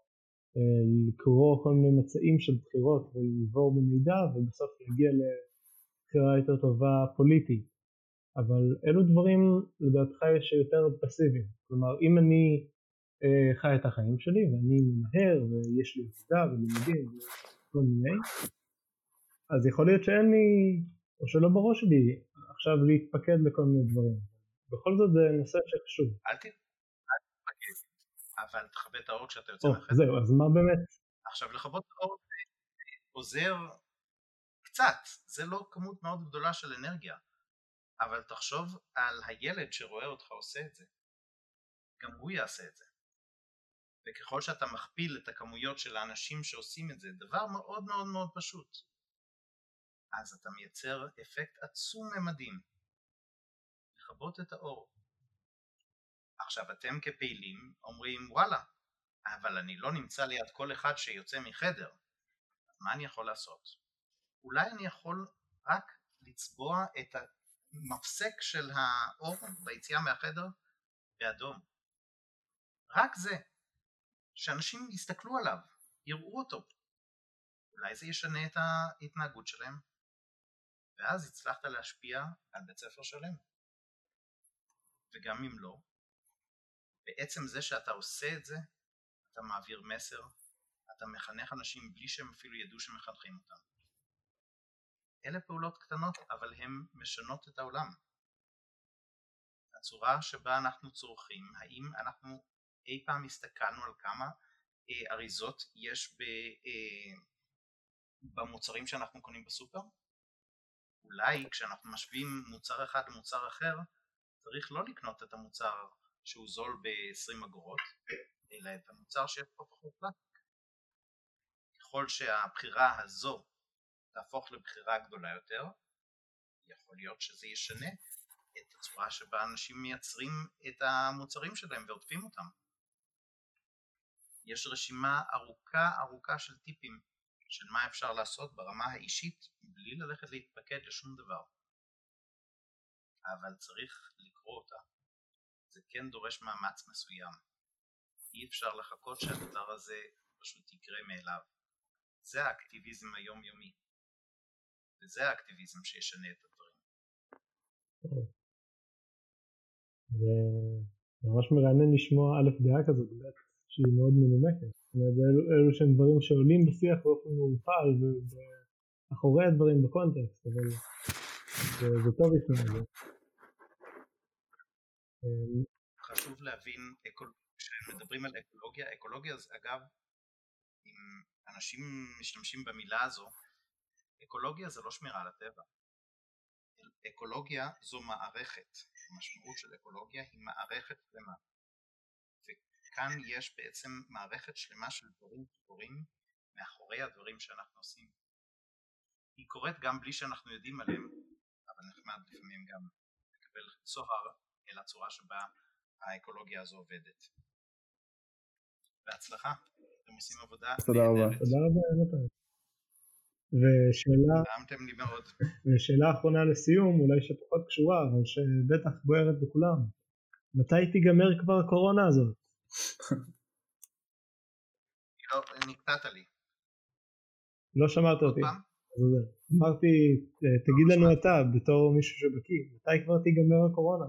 אה, לקרוא כל מיני מצעים של בחירות ולעבור במידע ובסוף להגיע לבחירה יותר טובה פוליטית. אבל אלו דברים לדעתך יש יותר פסיביים. כלומר אם אני אה, חי את החיים שלי ואני ממהר ויש לי עבודה ולימודים וכל מיני, אז יכול להיות שאין לי, או שלא בראש שלי עכשיו להתפקד לכל מיני דברים. בכל זאת זה נושא שחשוב. אל תתפקד, אבל תכבה את האור כשאתה יוצא מהחדר. זהו, אז מה באמת? עכשיו לכבות את האור עוזר קצת, זה לא כמות מאוד גדולה של אנרגיה, אבל תחשוב על הילד שרואה אותך עושה את זה, גם הוא יעשה את זה. וככל שאתה מכפיל את הכמויות של האנשים שעושים את זה, דבר מאוד מאוד מאוד פשוט, אז אתה מייצר אפקט עצום ממדים. לכבות את האור. עכשיו אתם כפעילים אומרים וואלה, אבל אני לא נמצא ליד כל אחד שיוצא מחדר, אז מה אני יכול לעשות? אולי אני יכול רק לצבוע את המפסק של האור ביציאה מהחדר באדום. רק זה, שאנשים יסתכלו עליו, יראו אותו. אולי זה ישנה את ההתנהגות שלהם, ואז הצלחת להשפיע על בית ספר שלם. וגם אם לא, בעצם זה שאתה עושה את זה, אתה מעביר מסר, אתה מחנך אנשים בלי שהם אפילו ידעו שמחנכים אותם. אלה פעולות קטנות, אבל הן משנות את העולם. הצורה שבה אנחנו צורכים, האם אנחנו אי פעם הסתכלנו על כמה אה, אריזות יש אה, במוצרים שאנחנו קונים בסופר? אולי כשאנחנו משווים מוצר אחד למוצר אחר, צריך לא לקנות את המוצר שהוא זול ב-20 אגורות, אלא את המוצר שיש פה פחות פלסטיק. ככל שהבחירה הזו תהפוך לבחירה גדולה יותר, יכול להיות שזה ישנה את הצורה שבה אנשים מייצרים את המוצרים שלהם ועוטפים אותם. יש רשימה ארוכה ארוכה של טיפים של מה אפשר לעשות ברמה האישית בלי ללכת להתפקד לשום דבר. אבל צריך לקרוא אותה. זה כן דורש מאמץ מסוים. אי אפשר לחכות שהדבר הזה פשוט יקרה מאליו. זה האקטיביזם היומיומי. וזה האקטיביזם שישנה את הדברים. זה ממש מרענן לשמוע א' דעה כזאת, שהיא מאוד מנומקת. אומרת, אלו, שהם דברים שעולים בשיח באופן מעורפל ומאחורי הדברים בקונטקסט, אבל זה, זה טוב את זה. אמ, חשוב להבין, כשמדברים על אקולוגיה, אקולוגיה זה אגב, אם אנשים משתמשים במילה הזו, אקולוגיה זה לא שמירה על הטבע. אקולוגיה זו מערכת, המשמעות של אקולוגיה היא מערכת שלמה. וכאן יש בעצם מערכת שלמה של דברים שקורים מאחורי הדברים שאנחנו עושים. היא קורית גם בלי שאנחנו יודעים עליהם, אבל נחמד לפעמים גם לקבל צוהר אל הצורה שבה האקולוגיה הזו עובדת. בהצלחה, אתם עושים עבודה תודה רבה. תודה רבה, יונתן. ושאלה, נעמתם לי מאוד. ושאלה אחרונה לסיום, אולי שפחות קשורה, אבל שבטח בוערת בכולם. מתי תיגמר כבר הקורונה הזאת? לא, נקטעת לי. לא שמעת אותי. אמרתי, תגיד לנו אתה, בתור מישהו שבקיא, מתי כבר תיגמר הקורונה?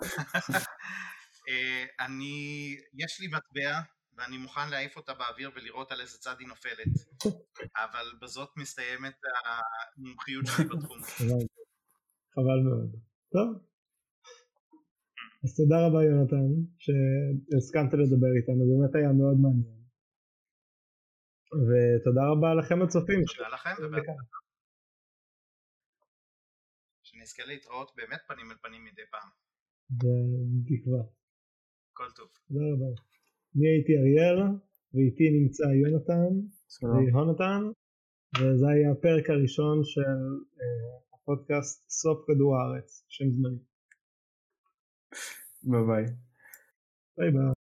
אה, אני, יש לי מטבע ואני מוכן להעיף אותה באוויר ולראות על איזה צד היא נופלת, אבל בזאת מסתיימת המומחיות שלי בתחום. חבל מאוד. טוב. אז תודה רבה יונתן, שהסכמת לדבר איתנו, באמת היה מאוד מעניין. ותודה רבה לכם הצופים. תודה לכם, ובהצלחה. שנזכה להתראות באמת פנים אל פנים מדי פעם. בתקווה. כל טוב. תודה רבה. אני הייתי אריאל, ואיתי נמצא יונתן שלום. ויהונתן, וזה היה הפרק הראשון של אה, הפודקאסט סוף כדור הארץ, שם זמני. Bye bye. Bye bye.